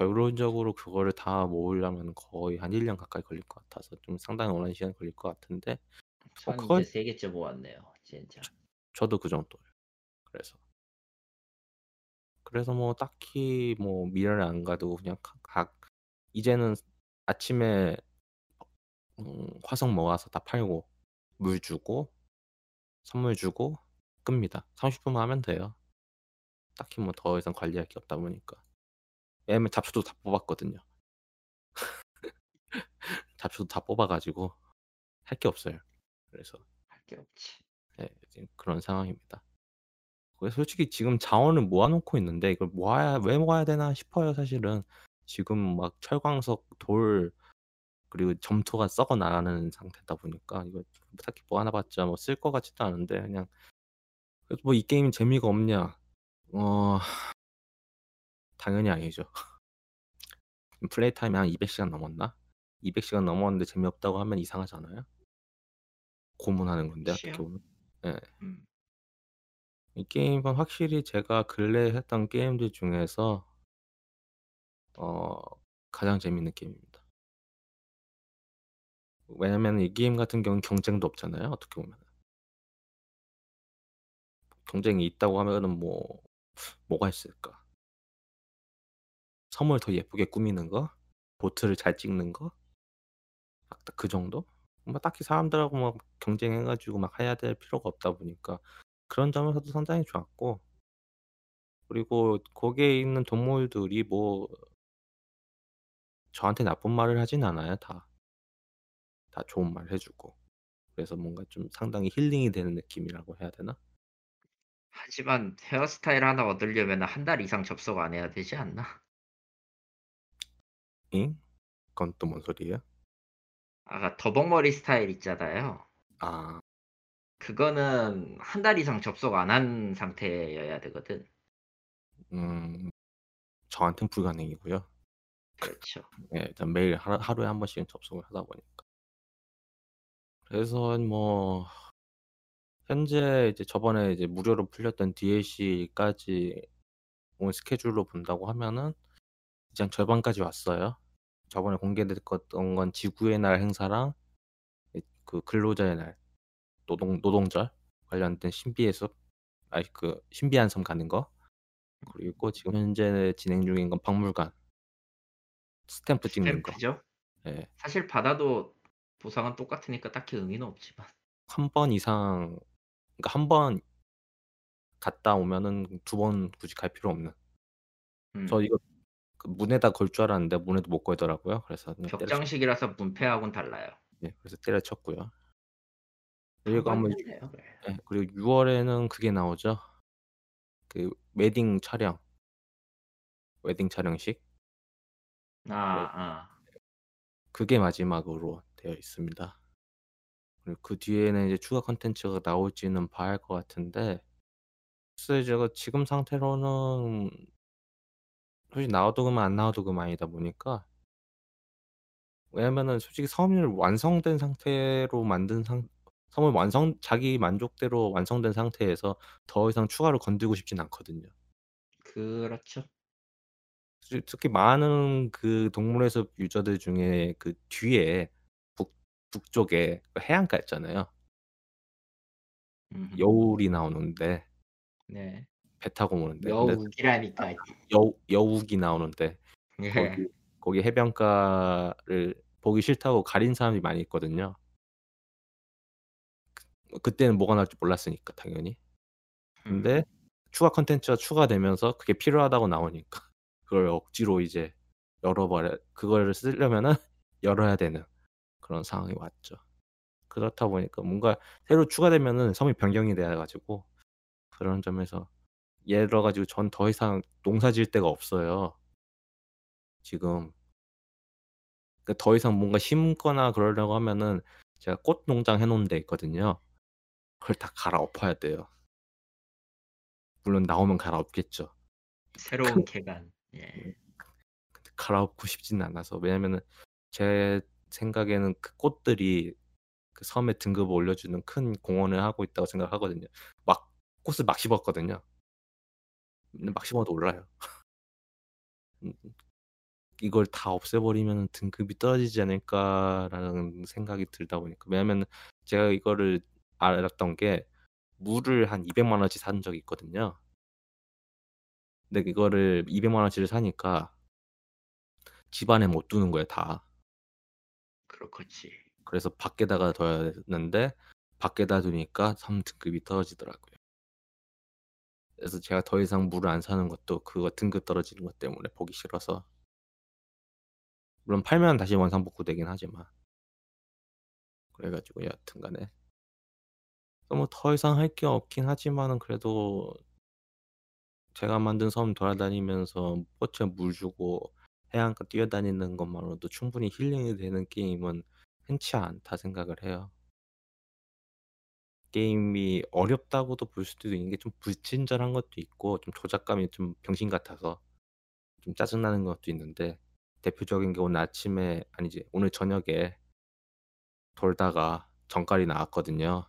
S1: 예. 결론적으로 그거를 다 모으려면 거의 한 1년 가까이 걸릴 것 같아서 좀 상당히 오랜 시간이 걸릴 것 같은데
S2: 뭐전
S1: 그걸
S2: 이제 3 개째 모았네요 진짜.
S1: 저 도 그 정도예요. 그래서. 그래서 뭐 딱히 뭐 미련을 안 가두고 그냥 각각 이제는 아침에 음 화석 모아서 다 팔고 물 주고 선물 주고 끕니다. 30 분만 하면 돼요. 딱히 뭐 더 이상 관리할 게 없다 보니까. 왜냐면 잡초도 다 뽑았거든요. 잡초도 다 뽑아 가지고 할 게 없어요. 그래서
S2: 할 게 없지.
S1: 예 지금 그런 상황입니다. 그래서 솔직히 지금 자원을 모아 놓고 있는데 이걸 모아야 왜 모아야 되나 싶어요 사실은. 지금 막 철광석, 돌 그리고 점토가 썩어 나가는 상태다 보니까 이거 딱히 모아 놔 봤자 뭐 쓸 것 같지도 않은데 그냥 그래도 뭐 '이 게임이 재미가 없냐?' 어 당연히 아니죠. 플레이 타임이 한 200 시간 넘었나? 200 시간 넘었는데 재미없다고 하면 이상하잖아요. 고문하는 건데 어떻게. 보면. 예.
S2: 음.
S1: 이 게임은 확실히 제가 근래에 했던 게임들 중에서 어 가장 재밌는 게임입니다. 왜냐면 이 게임 같은 경우는 경쟁도 없잖아요 어떻게 보면은. 경쟁이 있다고 하면은 뭐 뭐가 있을까? 섬을 더 예쁘게 꾸미는 거? 보트를 잘 찍는 거? 딱딱그 정도? 뭐 딱히 사람들하고 막 경쟁해 가지고 막 해야 될 필요가 없다 보니까 그런 점에서도 상당히 좋았고 그리고 거기에 있는 동물들이 뭐 저한테 나쁜 말을 하진 않아요 다. 다 좋은 말 해 주고. 그래서 뭔가 좀 상당히 힐링이 되는 느낌이라고 해야 되나?
S2: 하지만 헤어스타일 하나 얻으려면은 1달 이상 접속 안 해야 되지 않나?
S1: 잉? 그건 또 뭔 소리예요?
S2: 아 더벅머리 스타일 있잖아요.
S1: 아.
S2: 그거는 1달 이상 접속 안 한 상태여야 되거든.
S1: 음. 저한텐 불가능이고요.
S2: 그렇죠.
S1: 예 일단 매일 하루 하루에 1 번씩은 접속을 하다 보니까. 그래서 뭐 현재 이제 저번에 이제 무료로 풀렸던 DLC까지 온 스케줄로 본다고 하면은 이제 한 절반까지 왔어요. 저번에 공개됐었던 건 지구의 날 행사랑 이그 근로자의 날 노동 노동절 관련된 신비의 숲 아이 그 신비한 섬 가는 거 그리고 지금 현재 진행 중인 건 박물관 스탬프 찍는 거.
S2: 스탬프죠.
S1: 예.
S2: 사실 받아도 보상은 똑같으니까 딱히 의미는 없지만.
S1: 1번 이상 그러니까 1번 갔다 오면은 2번 굳이 갈 필요 없는. 저
S2: 음.
S1: 이거 그 문에다 걸 줄 알았는데 문에도 못 걸더라고요. 그래서 그냥 때려쳤
S2: 벽장식이라서 문패하고는 달라요.
S1: 예 그래서 때려쳤고요.
S2: 1
S1: 그리고
S2: 번
S1: 아마 유.
S2: 네.
S1: 예 그리고 6 월에는 그게 나오죠. 그 웨딩 촬영. 웨딩 촬영식.
S2: 아
S1: 네.
S2: 아.
S1: 그게 마지막으로 되어 있습니다. 그리고 그 뒤에는 이제 추가 콘텐츠가 나올지는 봐야 할 것 같은데 글쎄 제가 지금 상태로는 솔직히 나와도 그만 안 나와도 그만이다 보니까 왜냐면은 솔직히 섬을 완성된 상태로 만든 상 섬을 완성 자기 만족대로 완성된 상태에서 더 이상 추가로 건들고 싶진 않거든요.
S2: 그렇죠.
S1: 특히 많은 그 동물의 숲 유저들 중에 그 뒤에 북 북쪽에 그 해안가 있잖아요.
S2: 음음.
S1: 여울이 나오는데
S2: 네.
S1: 배 타고 오는데
S2: 여우기라니까.
S1: 여우 여욱이 나오는데
S2: 예.
S1: 거기 거기 해변가를 보기 싫다고 가린 사람이 많이 있거든요. 그 그때는 뭐가 나올지 몰랐으니까 당연히. 근데
S2: 음.
S1: 추가 콘텐츠가 추가되면서 그게 필요하다고 나오니까 그걸 억지로 이제 열어 버려 그거를 쓰려면은 열어야 되는 그런 상황이 왔죠. 그렇다 보니까 뭔가 새로 추가되면은 섬이 변경이 돼야 가지고 그런 점에서 예를 들어 가지고 전 더 이상 농사 지을 데가 없어요. 지금. 그더 이상 뭔가 심거나 그러려고 하면은 제가 꽃 농장 해 놓은 데 있거든요. 그걸 다 갈아엎어야 돼요. 물론 나오면 갈아엎겠죠.
S2: 새로운 개간. 예.
S1: 네. 근데 갈아엎고 싶지는 않아서. 왜냐면은 제 생각에는 그 꽃들이 그 섬에 등급을 올려주는 큰 공헌을 하고 있다고 생각하거든요. 막 꽃을 막 심었거든요. 근데 막 심어도 올라요. 음음. '이걸 다 없애버리면은 등급이 떨어지지 않을까.'라는 생각이 들다 보니까 왜냐면은 제가 이거를 알았던 게 물을 한 2,000,000 원어치 산 적이 있거든요. 근데 이거를 2,000,000 원어치를 사니까 집 안에 못 두는 거예요 다.
S2: 그렇겠지.
S1: 그래서 밖에다가 둬야 되는데 밖에다 두니까 섬 등급이 떨어지더라고요. 그래서 제가 더 이상 물을 안 사는 것도 그거 등급 떨어지는 것 때문에 보기 싫어서. 물론 팔면 다시 원상 복구되긴 하지만. 그래 가지고 여하튼 간에 어뭐더 이상 할 게 없긴 하지만은 그래도 제가 만든 섬 돌아다니면서 포츠에 물 주고 해안가 뛰어다니는 것만으로도 충분히 힐링이 되는 게임은 흔치 않다 생각을 해요. 게임이 어렵다고도 볼 수도 있는 게 좀 불친절한 것도 있고 좀 조작감이 좀 병신 같아서 좀 짜증나는 것도 있는데 대표적인 게 오늘 아침에 아니지 오늘 저녁에 돌다가 정갈이 나왔거든요.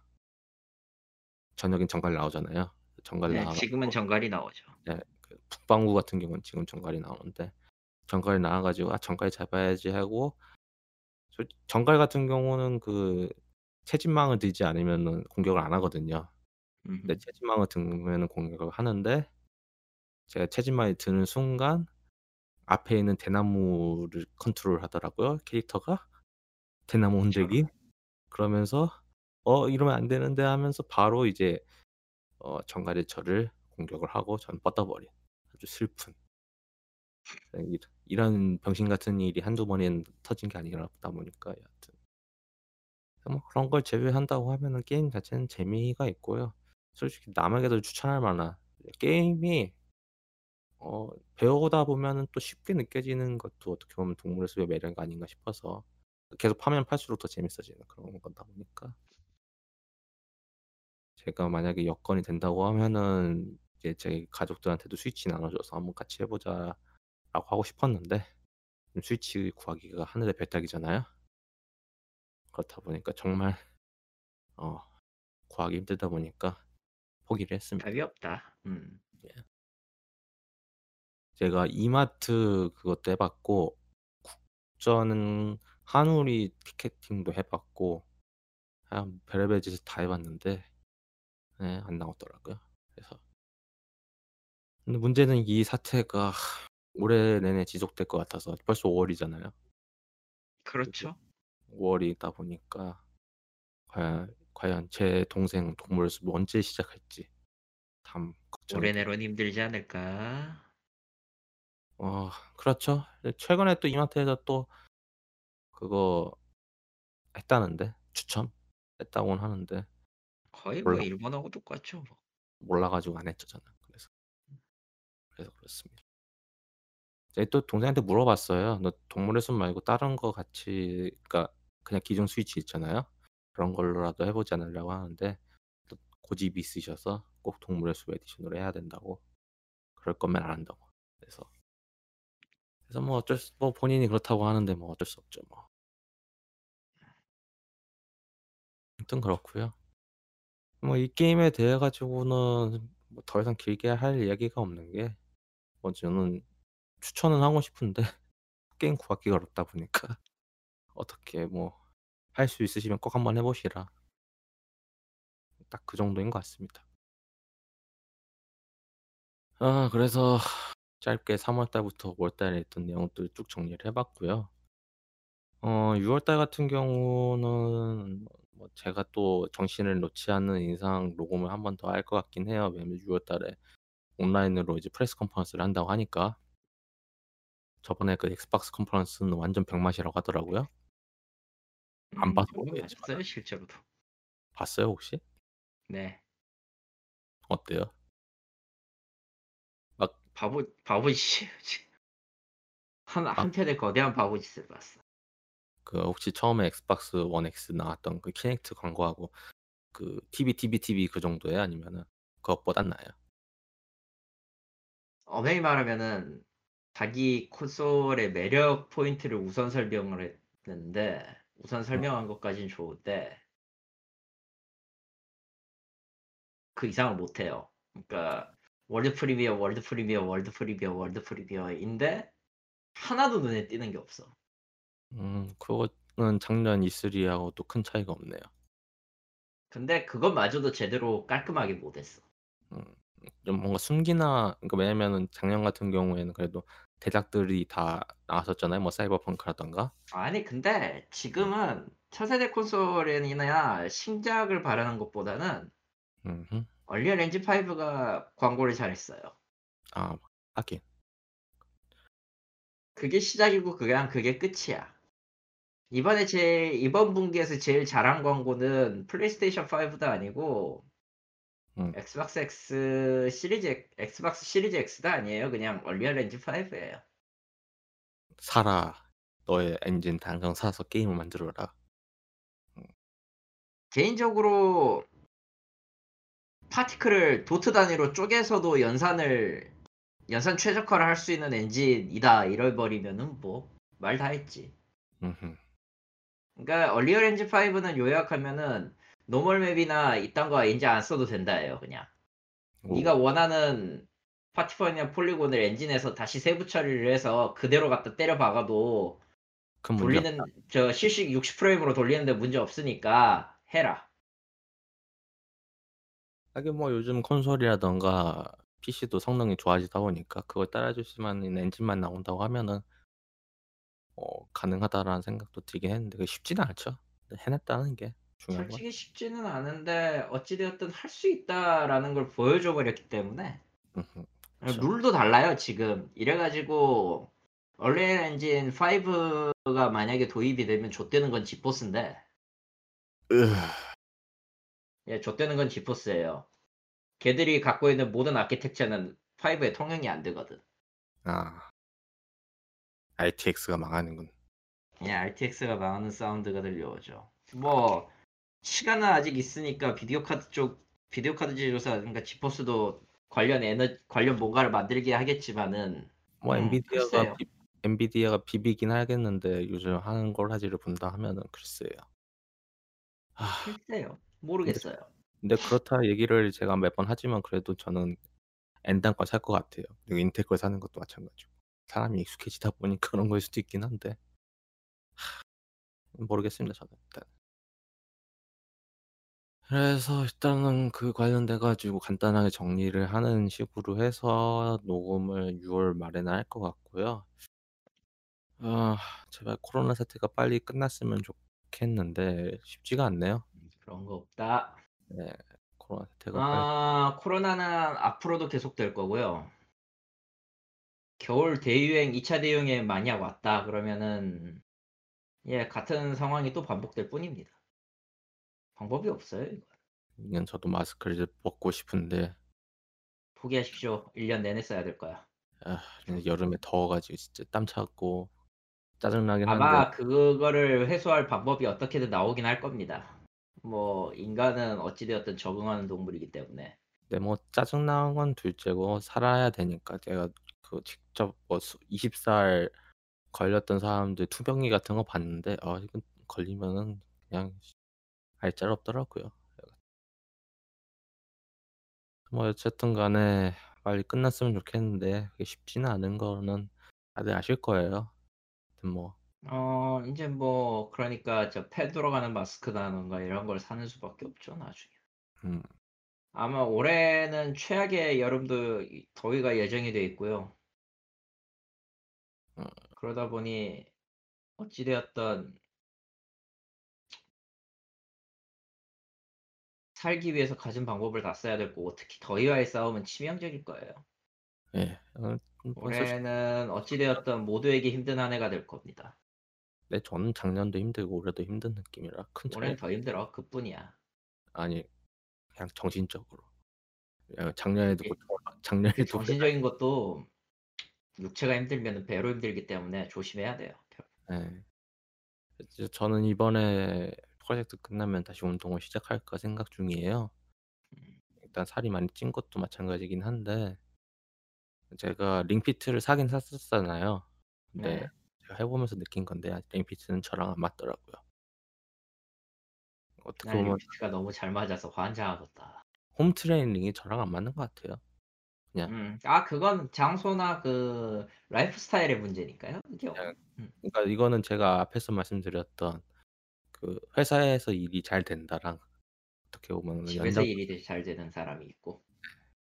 S1: 저녁엔 정갈 나오잖아요. 정갈
S2: 네,
S1: 나와
S2: 지금은 정갈이 나오죠.
S1: 네. 그 북방구 같은 경우는 지금 정갈이 나오는데 정갈이 나와 가지고 '아 정갈 잡아야지.' 하고 솔 정갈 같은 경우는 그 채집망을 들지 않으면은 공격을 안 하거든요. 근데
S2: 음흠.
S1: 채집망을 들면은 공격을 하는데 제가 채집망이 드는 순간 앞에 있는 대나무를 컨트롤하더라고요 캐릭터가. 대나무.
S2: 저런.
S1: 그러면서 '어 이러면 안 되는데.' 하면서 바로 이제 어 정갈이 저를 공격을 하고 저는 뻗어버린 아주 슬픈 네이 이런 병신 같은 일이 한두 번은 터진 게 아니다 보니까 여하튼 뭐 그런 걸 제외한다고 하면은 게임 자체는 재미가 있고요. 솔직히 남에게도 추천할 만한 게임이 어 배우다 보면은 또 쉽게 느껴지는 것도 어떻게 보면 동물의 숲의 매력 아닌가 싶어서 계속 파면 팔수록 더 재밌어지는 그런 거다 보니까 제가 만약에 여건이 된다고 하면은 이제 제 가족들한테도 스위치 나눠줘서 "한번 같이 해 보자."라고 하고 싶었는데 음 스위치 구하기가 하늘의 별 따기잖아요. 그렇다 보니까 정말 어 구하기 힘들다 보니까 포기를 했습니다.
S2: 답이 없다. 음.
S1: 예. 제가 이마트 그것도 해 봤고 국전 한우리 티켓팅도 해 봤고 그냥 별의별 짓을 다 해 봤는데 예안 나오더라고요. 그래서 근데 문제는 이 사태가 올해 내내 지속될 것 같아서 벌써 5 월이잖아요. 그리고
S2: 그렇죠.
S1: 5 월이다 보니까 과연 과연 제 동생 동물의 숲을 언제 시작할지 참 걱정이
S2: 올해. 내로는 힘들지 않을까?
S1: 어 그렇죠. 예 최근에 또 이마트에서 또 그거 했다는데 추첨 했다고는 하는데
S2: 거의 뭐
S1: 몰라
S2: 일본하고 똑같죠 뭐.
S1: 몰라 가지고 안 했죠 저는. 그래서 그래서 그렇습니다. 또 동생한테 물어봤어요. "너 동물의 숲 말고 다른 거 같이 그러니까 그냥 기존 스위치 있잖아요. 그런 걸로라도 해 보지 않으려고 하는데 또 고집이 있으셔서 꼭 동물의 숲 에디션으로 해야 된다고. 그럴 거면 안 한다고. 그래서 그래서 뭐 어쩔 수 뭐 본인이 그렇다고 하는데 뭐 어쩔 수 없죠 뭐. 아무튼 그렇고요. 뭐 이 게임에 대해 가지고는 뭐 더 이상 길게 할 이야기가 없는 게 뭐 저는 추천은 하고 싶은데 게임 구하기가 어렵다 보니까 어떻게 뭐 할 수 있으시면 꼭 한번 해 보시라. 딱 그 정도인 것 같습니다. 아 그래서 짧게 3 월달부터 5 월달에 있던 내용들 쭉 정리를 해 봤고요. 어 6 월달 같은 경우는 뭐 제가 또 정신을 놓지 않는 이상 녹음을 1번더 할 것 같긴 해요. 왜냐면 6 월달에 온라인으로 이제 press conference를 한다고 하니까. 저번에 그 엑스박스 conference는 완전 병맛이라고 하더라고요. 안
S2: 음
S1: 봐서
S2: 저는
S1: 모르겠지만.
S2: 봤어요 실제로도.
S1: 봤어요 혹시?
S2: 네.
S1: 어때요? 막
S2: 바보 바보짓이에요 지금.
S1: 한막
S2: 한편의 거대한 바보 짓을 봤어.
S1: 그 혹시 처음에 엑스박스 원 X 나왔던 그 키넥트 광고하고 그 TV, TV, TV 그 정도예요? 아니면은 그것보단 나아요?
S2: 엄하게 말하면은 자기 콘솔의 매력 포인트를 우선 설명을 했는데 우선
S1: 어.
S2: 설명한 것까진 좋은데 그 이상을 못 해요. 그러니까 world premiere, world premiere, world premiere, world premiere인데 하나도 눈에 띄는 게 없어.
S1: 음 그거는 작년 E3 하고 또 큰 차이가 없네요.
S2: 근데 그것마저도 제대로 깔끔하게 못 했어.
S1: 음 좀 뭔가 숨기나 그러니까 왜냐면은 작년 같은 경우에는 그래도 대작들이 다 나왔었잖아요. 뭐 사이버펑크라든가.
S2: 아니 근데
S1: 음.
S2: 지금은 차세대 콘솔이나 신작을 바라는 것보다는
S1: 음흠.
S2: 언리얼 엔진 5가 광고를 잘했어요.
S1: 아 하긴.
S2: 그게 시작이고 그냥 그게 끝이야. 이번에 제일 이번 분기에서 제일 잘한 광고는 플레이스테이션 5도 아니고
S1: 음.
S2: 엑스박스 X 시리즈 엑스박스 시리즈 X가 아니에요. 그냥 언리얼 엔진 5예요.
S1: 사라. 너의 엔진 당장 사서 게임을 만들어라.
S2: 개인적으로 particle을 도트 단위로 쪼개서도 연산을 연산 최적화를 할 수 있는 엔진이다 이래버리면은 뭐 말 다 했지.
S1: 음흠.
S2: 그러니까 언리얼 엔진 5는 요약하면은 normal map이나 이딴 거 이제 안 써도 된다예요 그냥.
S1: 오,
S2: 네가 원하는 파티펀이나 폴리곤을 엔진에서 다시 세부 처리를 해서 그대로 갖다 때려 박아도 돌리는 저 실식 60프레임으로 돌리는데 문제 없으니까 해라.
S1: 하긴 뭐 요즘 콘솔이라던가 PC도 성능이 좋아지다 보니까 그걸 따라줄 수 있는 엔진만 나온다고 하면은 어, 가능하다라는 생각도 들긴 했는데 쉽지는 않죠. 해냈다는 게 중요한.
S2: 솔직히 쉽지는 않은데 어찌되었든 할 수 있다라는 걸 보여줘 버렸기 때문에
S1: 음흠.
S2: 룰도 달라요 지금 이래가지고 얼리얼 엔진 5가 만약에 도입이 되면 좆되는 건 지포스인데
S1: 으,
S2: 예, 좆되는 건 지포스예요. 걔들이 갖고 있는 모든 아키텍처는 5에 통용이 안 되거든.
S1: 아, RTX가 망하는군.
S2: 그냥 RTX가 망하는 사운드가 들려오죠. 뭐 시간은 아직 있으니까 비디오 카드 쪽 비디오 카드 제조사 그러니까 지포스도 관련 에너 관련 뭔가를 만들게 하겠지만은
S1: 뭐
S2: 음,
S1: 엔비디아가. 비, 엔비디아가 비비긴 하겠는데 요즘 하는 걸 하지를 본다 하면은 글쎄요. 아,
S2: 글쎄요. 모르겠어요.
S1: 근데 그렇다 얘기를 제가 몇 번 하지만 그래도 저는 엔단 거살것 같아요. 그리고 인텔 걸 사는 것도 마찬가지고. 사람이 익숙해지다 보니 그런 걸 수도 있긴 한데 하, 모르겠습니다 저는 일단. 그래서 일단은 그 관련돼 가지고 간단하게 정리를 하는 식으로 해서 녹음을 6 월 말에는 할것 같고요. 아, 제발 코로나 사태가 빨리 끝났으면 좋겠는데 쉽지가 않네요.
S2: 그런 거 없다.
S1: 네, 코로나 사태가 빨리
S2: 아 코로나는 앞으로도 계속될 거고요. 겨울 대유행 2차 대유행에 만약 왔다 그러면은 예 같은 상황이 또 반복될 뿐입니다. 방법이 없어요. 이거.
S1: 이건 저도 마스크를 이제 벗고 싶은데
S2: 포기하십시오. 1년 내내 써야 될 거야.
S1: 아, 근데 여름에 더워가지고 진짜 땀 차고 짜증나긴 한데
S2: 아마 그거를 해소할 방법이 어떻게든 나오긴 할 겁니다. 뭐 인간은 어찌되었든 적응하는 동물이기 때문에
S1: 근데 뭐 짜증나는 건 둘째고 살아야 되니까 제가 그 직접 뭐 20살 걸렸던 사람들 투병기 같은 거 봤는데 아 이건 걸리면은 그냥 알짤 없더라고요. 뭐 어쨌든 간에 빨리 끝났으면 좋겠는데 그게 쉽지는 않은 거는 다들 아실 거예요. 뭐
S2: 어 이제 뭐 그러니까 저폐 돌아가는 마스크다던가 이런 걸 사는 수밖에 없죠 나중에.
S1: 음,
S2: 아마 올해는 최악의 여름도 이- 더위가 예정이 돼 있고요.
S1: 어.
S2: 그러다 보니 어찌되었던 살기 위해서 가진 방법을 다 써야 될 거고 특히 더위와의 싸움은 치명적일 거예요.
S1: 예. 어,
S2: 올해는 어찌되었던 모두에게 힘든 한 해가 될 겁니다.
S1: 네, 저는 작년도 힘들고 올해도 힘든 느낌이라 큰 차이
S2: 올해는 더 힘들어 그뿐이야.
S1: 아니 그냥 정신적으로 야, 작년에도
S2: 예.
S1: 고통 작년에도
S2: 정신적인 것도 육체가 힘들면 배로 힘들기 때문에 조심해야 돼요.
S1: 예. 이제 저는 이번에 프로젝트 끝나면 다시 운동을 시작할까 생각 중이에요.
S2: 음,
S1: 일단 살이 많이 찐 것도 마찬가지긴 한데 제가 링피트를 사긴 샀었잖아요. 근데
S2: 네.
S1: 제가 해보면서 느낀 건데 아, 링피트는 저랑 안 맞더라고요. 어떻게
S2: 난
S1: 보면
S2: 링피트가 너무 잘 맞아서 환장하겠다.
S1: 홈 트레이닝이 저랑 안 맞는 것 같아요. 그냥
S2: 음, 아 그건 장소나 그 라이프 스타일의 문제니까요.
S1: 그냥
S2: 음,
S1: 그러니까 이거는 제가 앞에서 말씀드렸던 그 회사에서 일이 잘 된다랑 어떻게 보면
S2: 집에서
S1: 연장
S2: 일이 잘 되는 사람이 있고.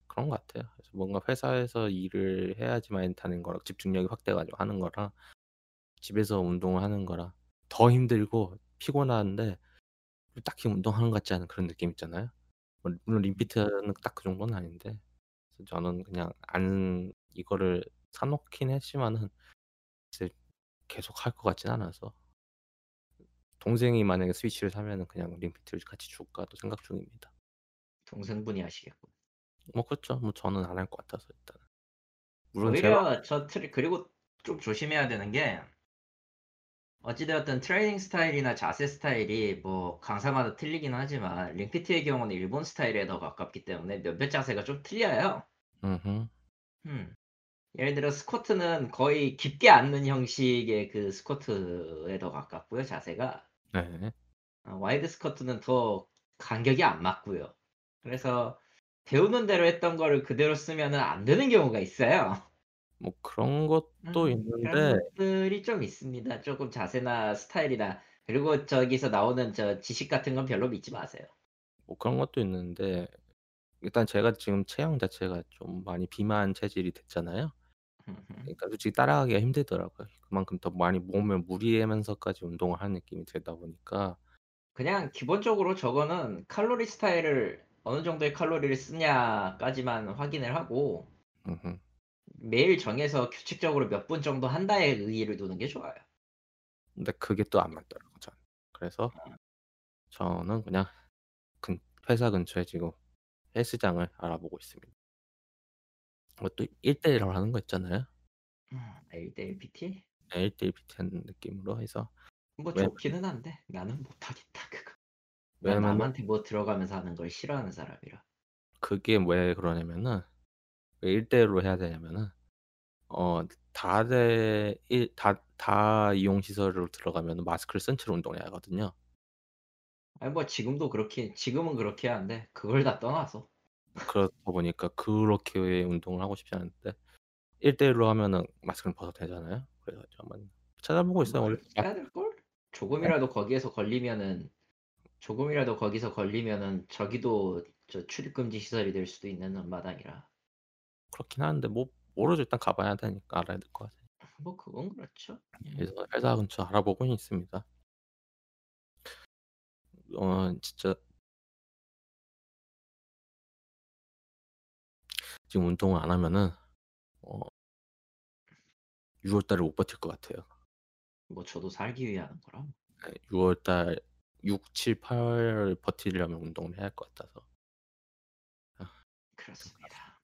S1: 그런 것 같아요. 그래서 뭔가 회사에서 일을 해야지만 되는 거랑 집중력이 확대가지고 하는 거랑 집에서 운동을 하는 거랑 더 힘들고 피곤한데 딱히 운동하는 것 같지 않은 그런 느낌 있잖아요. 뭐 물론 림피트는 딱 그 정도는 아닌데 저는 그냥 안 이거를 사놓긴 했지만은 계속 할 것 같진 않아서 동생이 만약에 스위치를 사면은 그냥 림피트를 같이 줄까도 생각 중입니다.
S2: 동생분이 하시겠고.
S1: 뭐 그렇죠. 뭐 저는 안 할 것 같아서 일단. 물론 제가
S2: 오히려 저 트레 그리고 좀 조심해야 되는 게 어찌되었든 트레이닝 스타일이나 자세 스타일이 뭐 강사마다 틀리긴 하지만 링피트의 경우는 일본 스타일에 더 가깝기 때문에 몇몇 자세가 좀 틀려요.
S1: 음.
S2: 예를 들어 스쿼트는 거의 깊게 앉는 형식의 그 스쿼트에 더 가깝고요 자세가
S1: 네.
S2: 어, wide 스쿼트는 더 간격이 안 맞고요. 그래서 배우는 대로 했던 거를 그대로 쓰면은 안 되는 경우가 있어요.
S1: 뭐 그런 것도
S2: 음,
S1: 있는데
S2: 그런 것들이 좀 있습니다. 조금 자세나 스타일이나 그리고 저기서 나오는 저 지식 같은 건 별로 믿지 마세요.
S1: 뭐 그런 것도 있는데 일단 제가 지금 체형 자체가 좀 많이 비만 체질이 됐잖아요. 그러니까 솔직히 따라가기가 힘들더라고요. 그만큼 더 많이 몸을 무리하면서까지 운동을 하는 느낌이 들다 보니까
S2: 그냥 기본적으로 저거는 칼로리 스타일을 어느 정도의 칼로리를 쓰냐까지만 확인을 하고. 매일 정해서 규칙적으로 몇 분 정도 한다에 의의를 두는 게 좋아요.
S1: 근데 그게 또 안 맞더라고요. 저는. 그래서 저는 그냥 근, 회사 근처에 지금 헬스장을 알아보고 있습니다. 그것도 1대1로 하는 거 있잖아요.
S2: 음, 1대1 PT?
S1: 네, 1대1 PT 하는 느낌으로 해서
S2: 뭐
S1: 왜-
S2: 좋기는 한데 나는 못하겠다 그거. 난
S1: 왜냐면
S2: 남한테 뭐 들어가면서 하는 걸 싫어하는 사람이라.
S1: 그게 왜 그러냐면은 왜 1대1로 해야 되냐면은 어 다들 일다다 이용 시설로 들어가면은 마스크를 쓴 채로 운동을 해야 하거든요.
S2: 아니 뭐 지금도 그렇게 지금은 그렇게 하는데 그걸 다 떠나서
S1: 그렇다 보니까 그렇게 운동을 하고 싶지 않은데 1 대 1 로 하면은 마스크는 벗어도 되잖아요. 그래 가지고 한번 찾아보고 있어요. 원래 마
S2: 해야 될 걸? 조금이라도 거기에서 걸리면은 조금이라도 거기서 걸리면은 저기도 저 출입 금지 시설이 될 수도 있는 마당이라.
S1: 그렇긴 한데 뭐 모르죠. 일단 가 봐야 되니까 알아야 될 것 같아요.
S2: 뭐 그건 그렇죠. 음.
S1: 그래서 회사 근처 알아보고는 있습니다. 어 진짜 지금 운동을 안 하면은 어 6월 달을 못 버틸 것 같아요.
S2: 뭐 저도 살기 위해 하는 거라.
S1: 네, 6월 달 6, 7, 8을 버티려면 운동을 해야 할 것 같아서.
S2: 그렇습니다.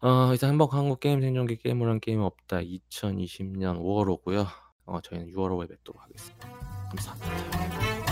S1: 어 이상 행복 한국 게임 생존기 게임을 한 게임 없다 2020년 5월 5고요. 어 저희는 6월 5에 뵙도록 하겠습니다. 감사합니다.